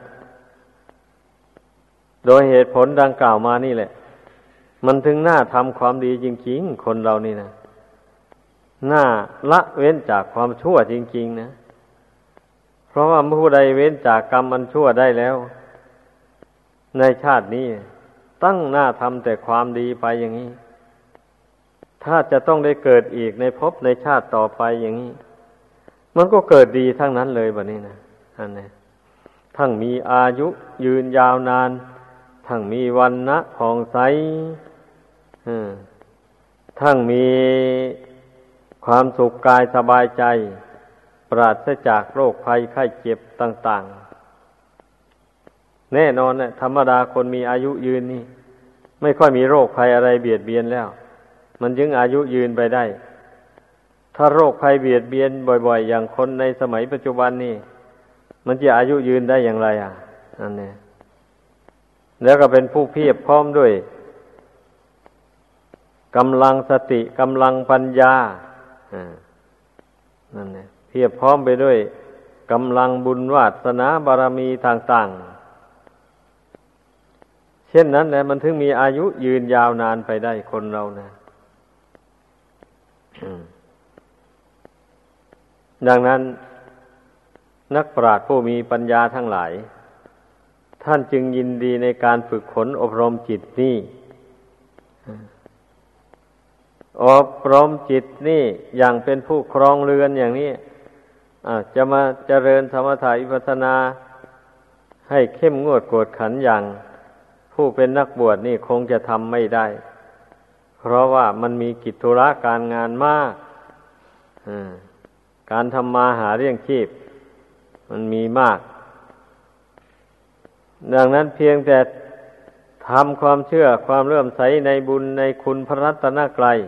โดยเหตุผลดังกล่าวมานี่แหละ มันถึงหน้าทำความดีจริงๆ คนเรานี่นะหน้าละเว้นจากความชั่วจริง ๆ นะ เพราะว่าผู้ใดเว้นจากกรรมมันชั่วได้แล้ว ในชาตินี้ ตั้งหน้าทำแต่ความดีไปอย่างนี้ ถ้าจะต้องได้เกิดอีกในภพในชาติต่อไปอย่างนี้ มันก็เกิดดีทั้งนั้นเลยแบบนี้นะอันนี้ทั้งมีอายุยืนยาวนาน ทั้งมีวันนะผ่องใสทั้งมีความสุขกายสบายใจ ปราศจากโรคภัยไข้เจ็บต่าง ๆ แน่นอนนะธรรมดาคนมีอายุยืนนี่ ไม่ค่อยมีโรคภัยอะไรเบียดเบียนแล้ว มันยึงอายุยืนไปได้ ถ้าโรคภัยเบียดเบียนบ่อย ๆ อย่างคนในสมัยปัจจุบันนี่ มันจะอายุยืนได้อย่างไร อะนั่นเนี่ยแล้วก็เป็นผู้เพียบพร้อมด้วยกำลังสติกำลังปัญญาอ่านั่นเนี่ยเพียบพร้อมไปด้วยกำลังบุญวาสนาบารมีต่างๆ เช่นนั้นแหละมันถึงมีอายุยืนยาวนานไปได้คนเรานะ ดังนั้น นักปราชญ์ผู้มีปัญญาทั้งหลาย ท่านจึงยินดีในการฝึกขนอบรมจิตนี่อบรมจิตนี่อย่างเป็นผู้ครองเรือนอย่างนี้จะมาเจริญธรรมถ่ายพัฒนา ให้เข้มงวดกวดขันอย่าง ผู้เป็นนักบวชนี่คงจะทำไม่ได้ เพราะว่ามันมีกิจธุระการงานมากการทำมาหาเรื่องชีพ มันมีมาก ดังนั้นเพียงแต่ทำความเชื่อความเลื่อมใสในบุญในคุณพระรัตนกรัย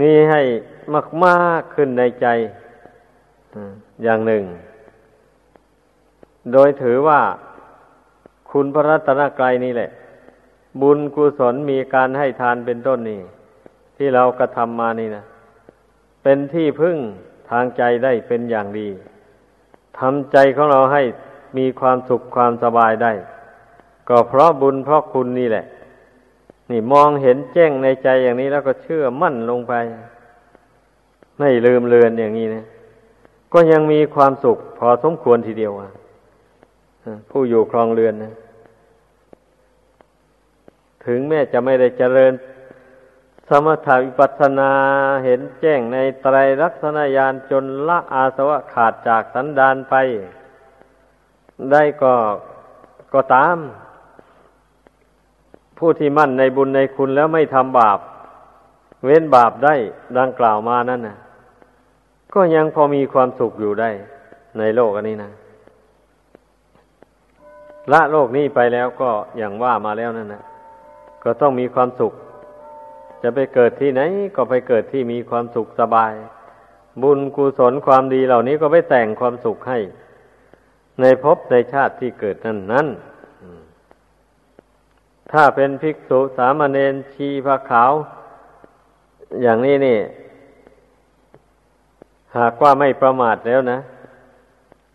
นี่ให้มากๆขึ้นในใจอย่างหนึ่ง โดยถือว่าคุณพระรัตนกรัยนี่แหละ บุญกุศลมีการให้ทานเป็นต้นนี่ที่เรากระทำมานี่นะเป็นที่พึ่งทางใจได้เป็นอย่างดีทำใจของเราให้มีความสุขความสบายได้ ก็เพราะบุญเพราะคุณนี่แหละ นี่มองเห็นแจ้งในใจอย่างนี้แล้วก็เชื่อมั่นลงไป ไม่ลืมเลือนอย่างนี้นะก็ยังมีความสุขพอสมควรทีเดียวอะผู้อยู่ครองเรือนนะ ถึงแม้จะไม่ได้เจริญ สมถวิปัสนาเห็นแจ้งในไตรลักษณญาณจนละอาสวะขาดจากสันดานไป ได้ก็ก็ตาม ผู้ที่มั่นในบุญในคุณแล้วไม่ทำบาป เว้นบาปได้ดังกล่าวมานั่นนะก็ยังพอมีความสุขอยู่ได้ ในโลกอันนี้นะละโลกนี้ไปแล้วก็อย่างว่ามาแล้วนั่นนะ ก็ต้องมีความสุข จะไปเกิดที่ไหน ก็ไปเกิดที่มีความสุขสบาย บุญกุศลความดีเหล่านี้ก็ไปแต่งความสุขให้ ในภพในชาติที่เกิดนั้นนั้นถ้าเป็นภิกษุสามเณรชีพระขาว อย่างนี้นี่ หากว่าไม่ประมาทแล้วนะ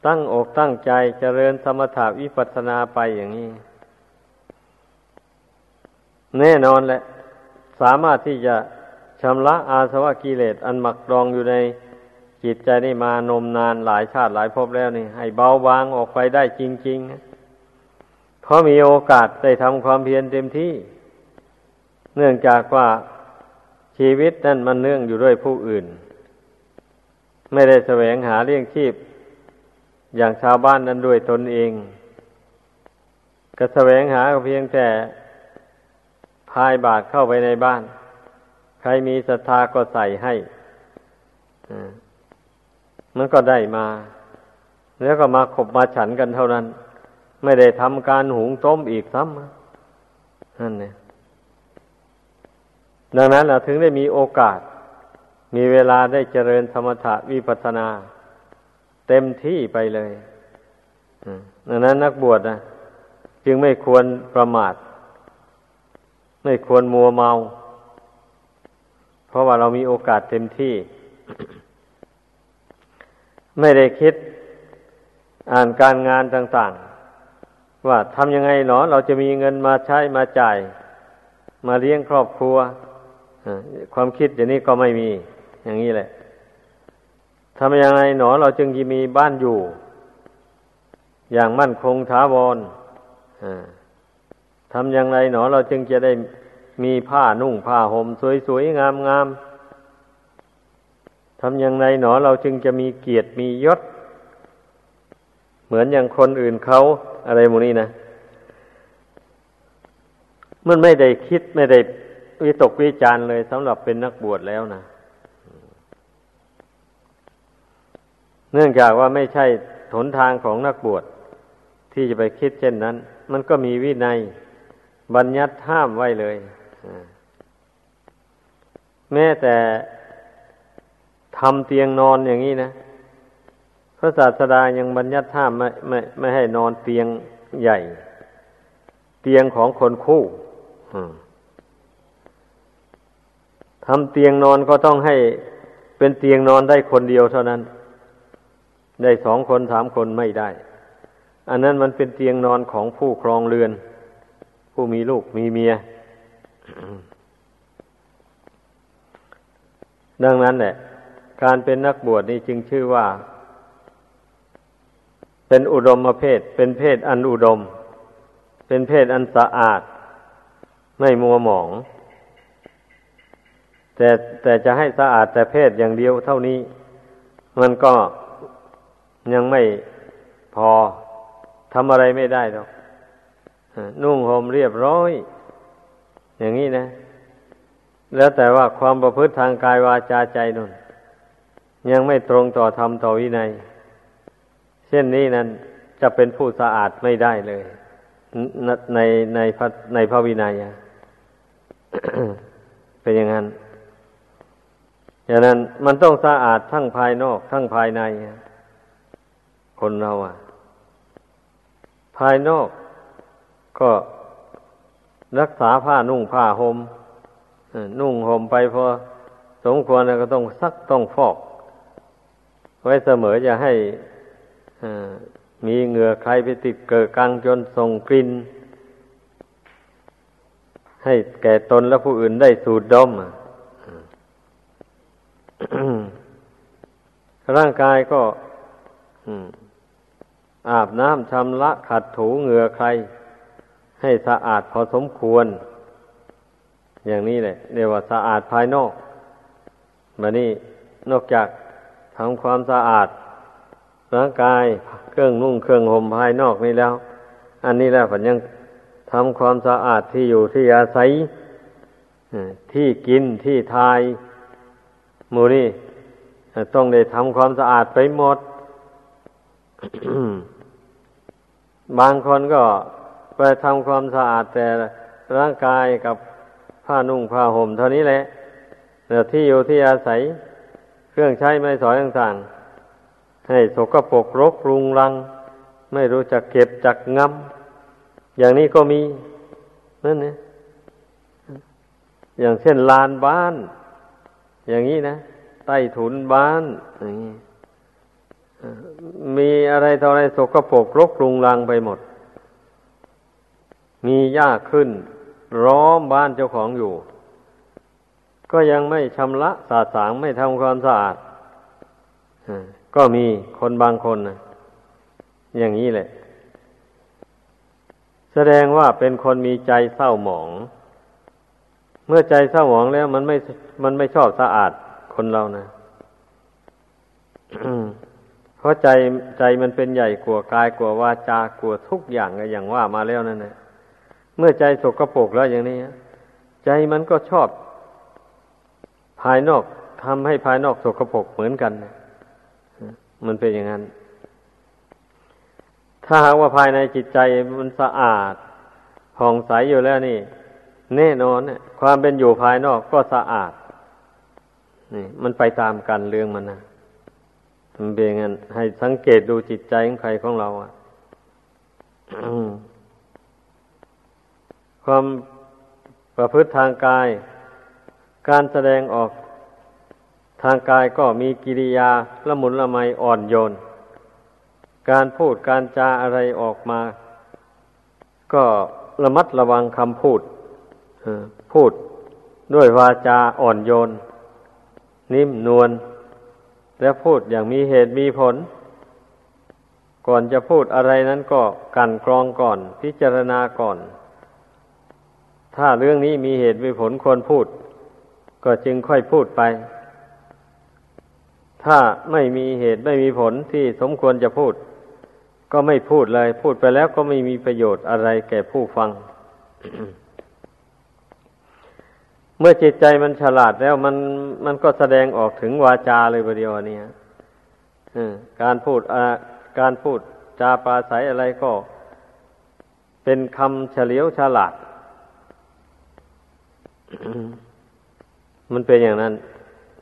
ตั้งอกตั้งใจเจริญสมถาวิปัสสนาไปอย่างนี้ แน่นอนแหละ สามารถที่จะชำระอาสวะกิเลสอันหมักดองอยู่ในจิตใจนี่มานมนานหลายชาติหลายภพแล้วนี่ ให้เบาบางออกไปได้จริงๆ เพราะมีโอกาสได้ทำความเพียรเต็มที่ เนื่องจากว่าชีวิตนั่นมันเนื่องอยู่ด้วยผู้อื่น ไม่ได้แสวงหาเลี้ยงชีพ อย่างชาวบ้านนั้นด้วยตนเอง ก็แสวงหาเพียงแต่ พายบาทเข้าไปในบ้าน ใครมีศรัทธาก็ใส่ให้มันก็ได้มา แล้วก็มาขบมาฉันกันเท่านั้น ไม่ได้ทำการหุงต้มอีกซ้ำนั่นเนี่ยดังนั้นเราถึงได้มีโอกาส มีเวลาได้เจริญธรรมถะวิปัสนา เต็มที่ไปเลยดังนั้นนักบวชนะจึงไม่ควรประมาท ไม่ควรมัวเมา เพราะว่าเรามีโอกาสเต็มที่ ไม่ได้คิดอ่านการงานต่าง ๆ ว่าทำยังไงหนอ เราจะมีเงินมาใช้มาจ่าย มาเลี้ยงครอบครัวความคิดอย่างนี้ก็ไม่มี อย่างนี้แหละทำยังไงหนอ เราจึงจะมีบ้านอยู่ อย่างมั่นคงถาวร ทำอย่างไรหนอเราจึงจะได้มีผ้านุ่งผ้าห่มสวยๆงามๆทำอย่างไรหนอเราจึงจะมีเกียรติมียศ เหมือนอย่างคนอื่นเขาอะไรมูนี้นะมันไม่ได้คิดไม่ได้วิตกวิจารเลยสำหรับเป็นนักบวชแล้วนะเนื่องจากว่าไม่ใช่หนทางของนักบวชที่จะไปคิดเช่นนั้น มันก็มีวินัย บัญญัติห้ามไว้เลย แม้แต่ทำเตียงนอนอย่างนี้นะ พระศาสดายังบัญญัติห้ามไม่ไม่ไม่ให้นอนเตียงใหญ่ เตียงของคนคู่ทำเตียงนอนก็ต้องให้เป็นเตียงนอนได้คนเดียวเท่านั้น ได้สองคนสามคนไม่ได้ อันนั้นมันเป็นเตียงนอนของผู้ครองเรือน ผู้มีลูกมีเมีย ดังนั้นแหละการเป็นนักบวชนี่จึงชื่อว่า เป็นอุดมเพศ เป็นเพศอันอุดม เป็นเพศอันสะอาด ไม่มัวหมอง แต่แต่จะให้สะอาดแต่เพศอย่างเดียวเท่านี้ มันก็ยังไม่พอทำอะไรไม่ได้หรอก นุ่งห่มเรียบร้อย อย่างนี้นะ แล้วแต่ว่าความประพฤติทางกายวาจาใจนั่นยังไม่ตรงต่อธรรมต่อวินัย เช่นนี้นั้นจะเป็นผู้สะอาดไม่ได้เลย ในในพระในพระวินัยเป็นอย่างนั้นอย่างนั้นมันต้องสะอาดทั้งภายนอก ทั้งภายในคนเราอะ ภายนอก ก็รักษาผ้านุ่งผ้าหม่มนุ่งห่มไปพอสมควรแล้วก็ต้องซักต้องฟอก ไว้เสมออย่าให้มีเหงื่อใครไปติดเกิดกังจนส่งกลิ่นให้แก่ตนและผู้อื่นได้สูดดมร่างกายก็อาบน้ำชำระขัดถูเหงื่อใคร ให้สะอาดพอสมควร อย่างนี้แหละเรียกว่าสะอาดภายนอกมานี่นอกจากทำความสะอาดร่างกายเครื่องนุ่งเครื่องห่มภายนอกนี่แล้ว อันนี้แล้วผมยังทำความสะอาดที่อยู่ที่อาศัยที่กินที่ทายมูนี่ต้องได้ทำความสะอาดไปหมด บางคนก็ ไปทำความสะอาดแต่ร่างกายกับผ้านุ่งผ้าห่มเท่านี้แหละแต่ที่อยู่ที่อาศัยเครื่องใช้ไม่สอยต่างๆ ให้สกปรกรกรุงรัง ไม่รู้จักเก็บจักงำอย่างนี้ก็มีนั่นนี่อย่างเช่นลานบ้าน อย่างนี้นะใต้ถุนบ้านอย่างนี้มีอะไรต่ออะไรสกปรกรกรุงรังไปหมด มีหญ้าขึ้น ร้อมบ้านเจ้าของอยู่ ก็ยังไม่ชำระสาสางไม่ทำความสะอาดก็มีคนบางคนนะอย่างนี้แหละ แสดงว่าเป็นคนมีใจเศร้าหมอง เมื่อใจเศร้าหมองแล้ว มันไม่มันไม่ชอบสะอาดคนเรานะเพราะใจใจมันเป็นใหญ่กว่ากายกว่าวาจากลัวทุกอย่างอย่างว่ามาแล้วนั่นแหละ เมื่อใจสกรปรกแล้วอย่างนี้ ใจมันก็ชอบ ภายนอกทำให้ภายนอกสกรปรกเหมือนกันมันเป็นอย่างนั้น ถ้าหากว่าภายในจิตใจมันสะอาดผ่องใสอยู่แล้วนี่ แน่นอนความเป็นอยู่ภายนอกก็สะอาด นี่ มันไปตามกันเรื่องมันนะมันเป็นงั้นให้สังเกตดูจิตใจของใครของเรา อะ ความประพฤติทางกาย การแสดงออกทางกายก็มีกิริยาละมุนละไมอ่อนโยน การพูดการจาอะไรออกมา ก็ระมัดระวังคำพูดพูดด้วยวาจาอ่อนโยน นิ่มนวลและพูดอย่างมีเหตุมีผล ก่อนจะพูดอะไรนั้นก็กันกรองก่อน พิจารณาก่อน ถ้าเรื่องนี้มีเหตุมีผลควรพูด ก็จึงค่อยพูดไป ถ้าไม่มีเหตุไม่มีผลที่สมควรจะพูด ก็ไม่พูดเลย พูดไปแล้วก็ไม่มีประโยชน์อะไรแก่ผู้ฟัง เมื่อจิตใจมันฉลาดแล้วมันมันก็แสดงออกถึงวาจาเลยประเดียวนี้การพูดการพูดจาปาศัยอะไรก็ เป็นคำเฉลียวฉลาด มันเป็นอย่างนั้น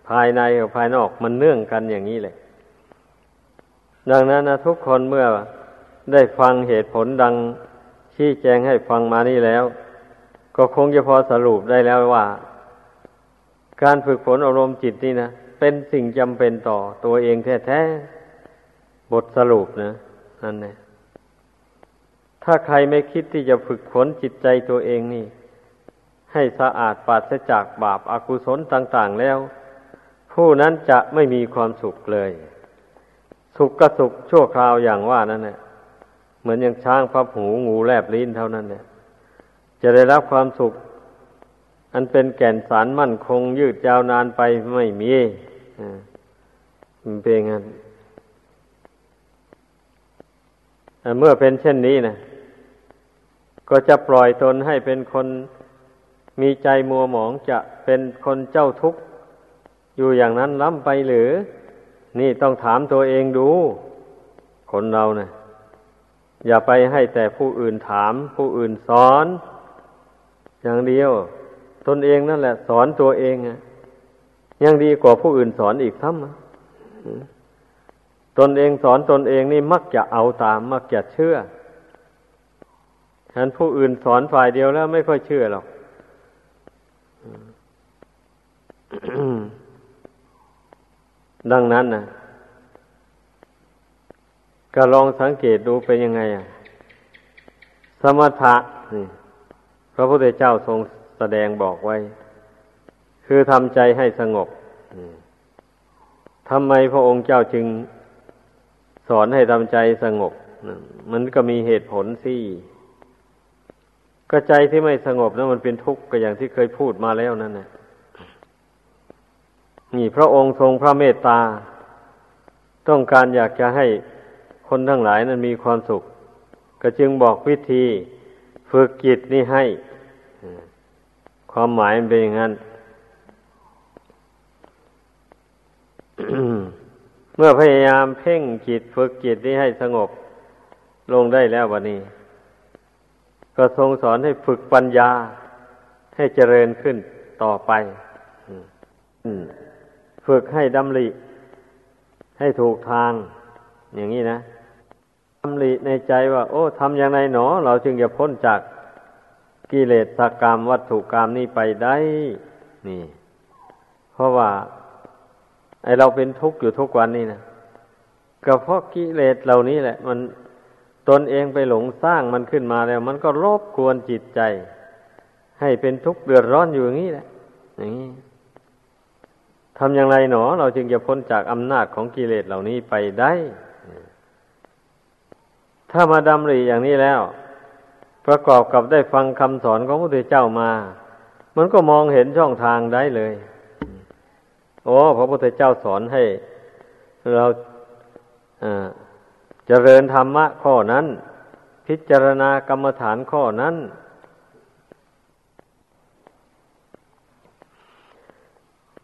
ภายในกับภายนอกมันเนื่องกันอย่างนี้เลยดังนั้นนะทุกคนเมื่อได้ฟังเหตุผลดังชี้แจงให้ฟังมานี่แล้ว ก็คงจะพอสรุปได้แล้วว่า การฝึกฝนอารมณ์จิตนี่นะเป็นสิ่งจำเป็นต่อตัวเองแท้ๆบทสรุปนะนั่นแหละถ้าใครไม่คิดที่จะฝึกฝนจิตใจตัวเองนี่ ให้สะอาดปราศจากบาปอากุศลต่าง ๆ แล้ว ผู้นั้นจะไม่มีความสุขเลย สุขก็สุขชั่วคราวอย่างว่านั่นแหละเหมือนอย่างช้างพับหูงูแลบลิ้นเท่านั้นเนี่ยจะได้รับความสุข อันเป็นแก่นสารมั่นคงยืดยาวนานไปไม่มีมันเป็นงั้นเมื่อเป็นเช่นนี้นะก็จะปล่อยตนให้เป็นคน มีใจมัวหมองจะเป็นคนเจ้าทุกข์อยู่อย่างนั้นล้ำไปหรือ นี่ต้องถามตัวเองดู คนเราเนะี่ยอย่าไปให้แต่ผู้อื่นถาม ผู้อื่นสอน อย่างเดียว ตนเองนั่นแหละ สอนตัวเองอะยังดีกว่าผู้อื่นสอนอีกทั้งตนเองสอนตนเองนี่มักจะเอาตาม มักจะเชื่อฉะนั้นผู้อื่นสอนฝ่ายเดียวแล้วไม่ค่อยเชื่อหรอก ดังนั้นนะก็ลองสังเกตดูเป็นยังไงอะ สมถะนี่พระพุทธเจ้าทรงแสดงบอกไว้ คือทำใจให้สงบทำไมพระองค์เจ้าจึงสอนให้ทำใจสงบมันก็มีเหตุผลสิก็ใจที่ไม่สงบนั้นมันเป็นทุกข์ก็อย่างที่เคยพูดมาแล้วนั่นแหละ นี่พระองค์ทรงพระเมตตา ต้องการอยากจะให้คนทั้งหลายนั้นมีความสุข ก็จึงบอกวิธีฝึกจิตนี่ให้ ความหมายเป็นอย่างนั้น เมื่อพยายามเพ่งจิตฝึกจิตนี้ให้สงบลงได้แล้ววันนี้ ก็ทรงสอนให้ฝึกปัญญาให้เจริญขึ้นต่อไป ฝึกให้ดำริให้ถูกทาง อย่างนี้นะดำริในใจว่า โอ้ทำอย่างไรหนอ เราจึงจะพ้นจากกิเลสกรรมวัตถุกรรมนี้ไปได้ นี่ เพราะว่า ไอเราเป็นทุกข์อยู่ทุกวันนี้นะก็เพราะกิเลสเหล่านี้แหละ มันตนเองไปหลงสร้างมันขึ้นมาแล้ว มันก็รบกวนจิตใจ ให้เป็นทุกข์เดือดร้อนอยู่อย่างนี้แหละ อย่างนี้ ทำอย่างไรหนอ เราจึงจะพ้นจากอำนาจของกิเลสเหล่านี้ไปได้ ถ้ามาดำริอย่างนี้แล้ว ประกอบกับได้ฟังคำสอนของพระพุทธเจ้ามา มันก็มองเห็นช่องทางได้เลย โอ้พระพุทธเจ้าสอนให้ เราเจริญธรรมะข้อนั้น พิจารณากรรมฐานข้อนั้น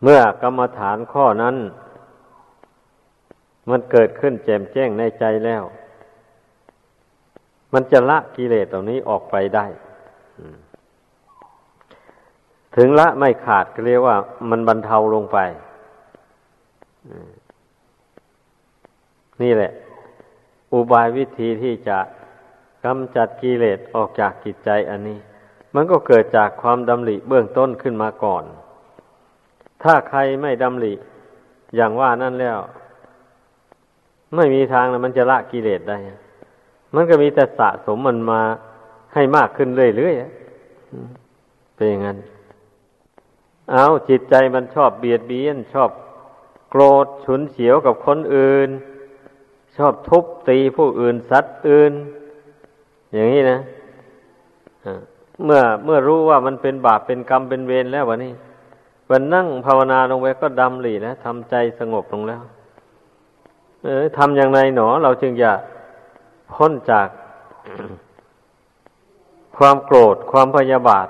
เมื่อกรรมฐานข้อนั้น มันเกิดขึ้นแจ่มแจ้งในใจแล้ว มันจะละกิเลสเหล่านี้ออกไปได้ถึงละไม่ขาดก็เรียกว่า มันบรรเทาลงไป นี่แหละ อุบายวิธีที่จะกำจัดกิเลสออกจากจิตใจอันนี้ มันก็เกิดจากความดำริเบื้องต้นขึ้นมาก่อน ถ้าใครไม่ดำริอย่างว่านั่นแล้ว ไม่มีทางนะมันจะละกิเลสได้ มันก็มีแต่สะสมมันมาให้มากขึ้นเรื่อยๆเป็นอย่างนั้น เอาจิตใจมันชอบเบียดเบียน ชอบโกรธฉุนเฉียวกับคนอื่น ชอบทุบตีผู้อื่นสัตว์อื่น อย่างนี้นะเมื่อเมื่อรู้ว่ามันเป็นบาปเป็นกรรมเป็นเวรแล้ววะนี่ วันนั่งภาวนาลงไปก็ดำหลีนะทำใจสงบลงแล้ว เออทำอย่างไรหนอ เราจึงจะพ้นจากความโกรธความพยาบาท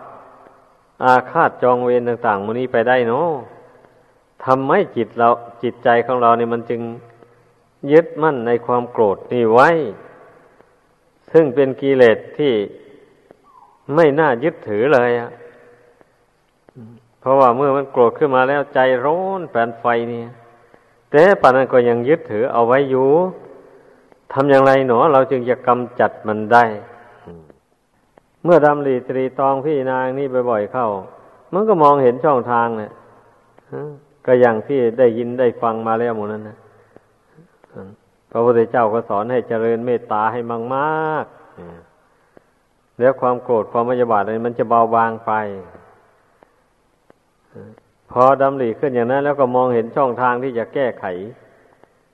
อาฆาตจองเวรต่างๆมันนี้ไปได้เนาะทำให้จิตเราจิตใจของเราเนี่ยมันจึงยึดมั่นในความโกรธนี่ไว้ ซึ่งเป็นกิเลสที่ไม่น่ายึดถือเลยอะ ราะว่าเมื่อมันโกรธขึ้นมาแล้วใจร้อนแผนไฟนี่แต่ป่านนั้นก็ยังยึดถือเอาไว้อยู่ทำอย่างไรหนอ เราจึงจะกำจัดมันได้ เมื่อดำรีตรีตองพี่นางนี่บ่อยๆเข้า มันก็มองเห็นช่องทางเนี่ยก็อย่างที่ได้ยินได้ฟังมาแล้วหมดนั้นนะพระพุทธเจ้าก็สอนให้เจริญเมตตาให้มากมากแล้วความโกรธความมยาบาทอะไรมันจะเบาบางไป พอดำริขึ้นอย่างนั้น แล้วก็มองเห็นช่องทางที่จะแก้ไข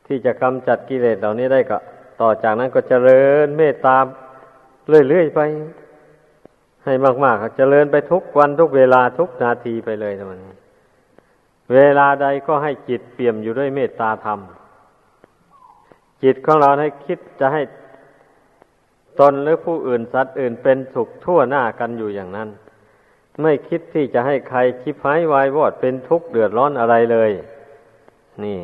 ที่จะกำจัดกิเลสเหล่านี้ได้ก็ ต่อจากนั้นก็เจริญเมตตาเรื่อยๆไป ให้มากๆเจริญไปทุกวันทุกเวลาทุกนาทีไปเลยทั้งนี้เวลาใดก็ให้จิตเปี่ยมอยู่ด้วยเมตตาธรรม จิตของเราให้คิดจะให้ตนหรือผู้อื่นสัตว์อื่นเป็นสุขทั่วหน้ากันอยู่อย่างนั้น ไม่คิดที่จะให้ใครชิบหายวายวอดเป็นทุกข์เดือดร้อนอะไรเลย นี่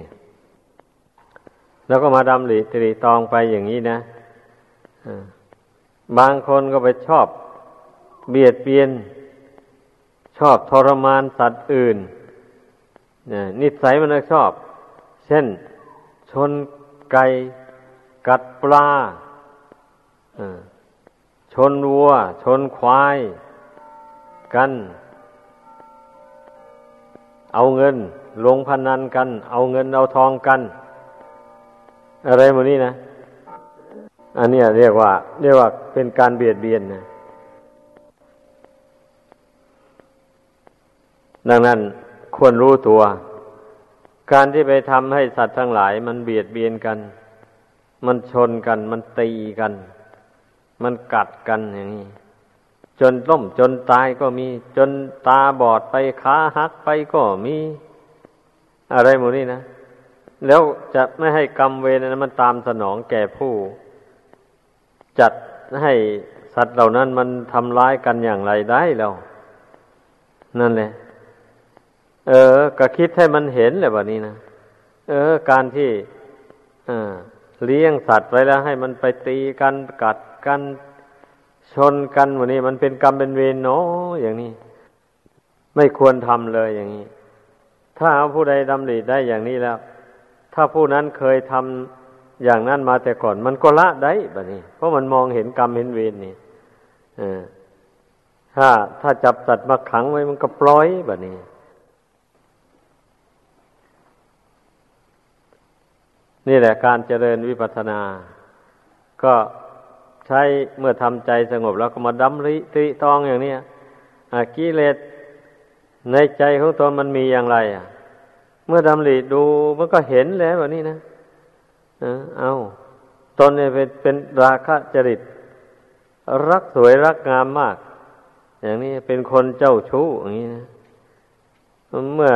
แล้วก็มาดำหลีตรีตองไปอย่างนี้นะบางคนก็ไปชอบเบียดเบียน ชอบทรมานสัตว์อื่นนิสัยมันชอบ เช่น ชนไก่กัดปลาชนวัว ชนควาย กัน เอาเงิน ลงพนันกัน เอาเงินเอาทองกัน อะไรหมดนี้นะ อันนี้เรียกว่า เรียกว่าเป็นการเบียดเบียนนะดังนั้นควรรู้ตัว การที่ไปทำให้สัตว์ทั้งหลายมันเบียดเบียนกัน มันชนกัน มันตีกัน มันกัดกันอย่างนี้ จนล้มจนตายก็มี จนตาบอดไปขาหักไปก็มี อะไรหมดนี่นะ แล้วจะไม่ให้กรรมเวรนั้นมันตามสนองแก่ผู้ จัดให้สัตว์เหล่านั้นมันทำร้ายกันอย่างไรได้แล้วนั่นแหละ เออ ก็คิดให้มันเห็นแหละแบบนี้นะ เออ การที่เลี้ยงสัตว์ไว้แล้วให้มันไปตีกันกัดกัน ชนกันวันนี้มันเป็นกรรมเป็นเวรเนาะอย่างนี้ ไม่ควรทำเลยอย่างนี้ ถ้าผู้ใดดำริได้อย่างนี้แล้ว ถ้าผู้นั้นเคยทำอย่างนั้นมาแต่ก่อน มันก็ละได้แบบนี้ เพราะมันมองเห็นกรรมเห็นเวรนี่ถ้าถ้าจับสัตว์มาขังไว้มันก็ปล่อยแบบนี้ นี่แหละการเจริญวิปัสสนา ก็ ใช้เมื่อทำใจสงบแล้วก็มาดำริติตองอย่างนี้กิเลสในใจของตนมันมีอย่างไรอะเมื่อดำริดูมันก็เห็นแล้วแบบนี้นะเอาตนเนี่ยเป็นเป็นราคะจริต รักสวยรักงามมาก อย่างนี้เป็นคนเจ้าชู้อย่างนี้นะเมื่อ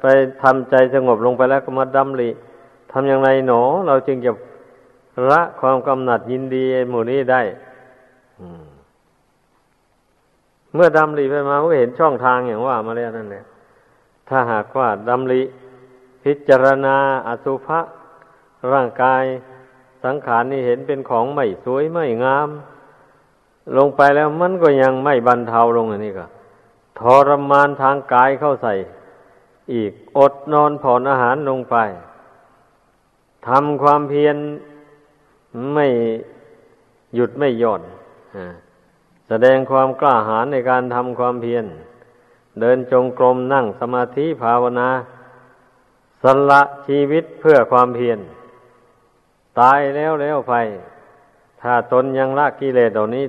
ไปทำใจสงบลงไปแล้วก็มาดำริทำอย่างไรหนอ เราจึงจะ ละความกำหนัดยินดีหมู่นี้ได้เมื่อดำริไปมาก็เห็นช่องทางอย่างว่ามาแล้วนั่นแหละถ้าหากว่าดำริพิจารณาอสุภะร่างกายสังขารนี่เห็นเป็นของไม่สวยไม่งาม ลงไปแล้วมันก็ยังไม่บรรเทาลงอันนี้ก็ทรมานทางกายเข้าใส่ อีกอดนอนผ่อนอาหารลงไปทำความเพียร ไม่หยุดไม่หย่อนแสดงความกล้าหาญในการทำความเพียร เดินจงกรมนั่งสมาธิภาวนาสละชีวิตเพื่อความเพียร ตายแล้วแล้วไป ถ้าตนยังละกิเลสเหล่านี้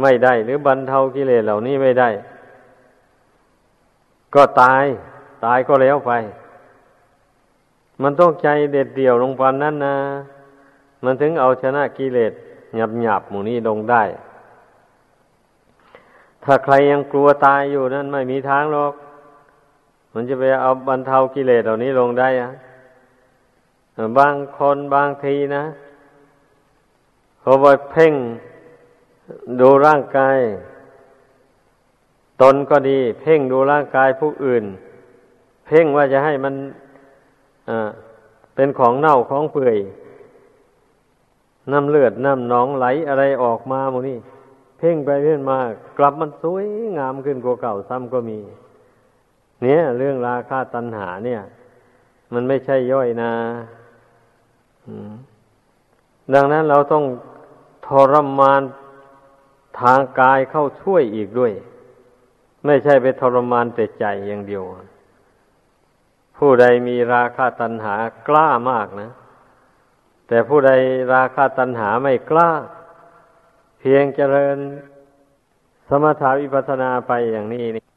ไม่ได้ หรือบรรเทากิเลสเหล่านี้ไม่ได้ ก็ตาย ตายก็แล้วไป มันต้องใจเด็ดเดี่ยวลงปานนั้นนะ มันถึงเอาชนะกิเลสหยับหยับหมู่นี้ลงได้ ถ้าใครยังกลัวตายอยู่นั้นไม่มีทางหรอก มันจะไปเอาบรรเทากิเลสเหล่านี้ลงได้อะบางคนบางทีนะเขาไปเพ่งดูร่างกาย ตนก็ดี เพ่งดูร่างกายผู้อื่น เพ่งว่าจะให้มันเป็นของเน่าของเปื่อย น้ำเลือดน้ำหนองไหลอะไรออกมาหมนี่เพ่งไปเพ่งมากลับมันสวยงามขึ้นกว่าเก่าซ้ำก็มี เนี่ย เรื่องราคาตัณหาเนี่ย มันไม่ใช่ย่อยนะดังนั้นเราต้องทรมานทางกายเข้าช่วยอีกด้วย ไม่ใช่ไปทรมานแต่ใจอย่างเดียว ผู้ใดมีราคะตัณหากล้ามากนะ แต่ผู้ใดราคาตัณหาไม่กล้า เพียงเจริญสมถาวิปัสนาไปอย่างนี้นี่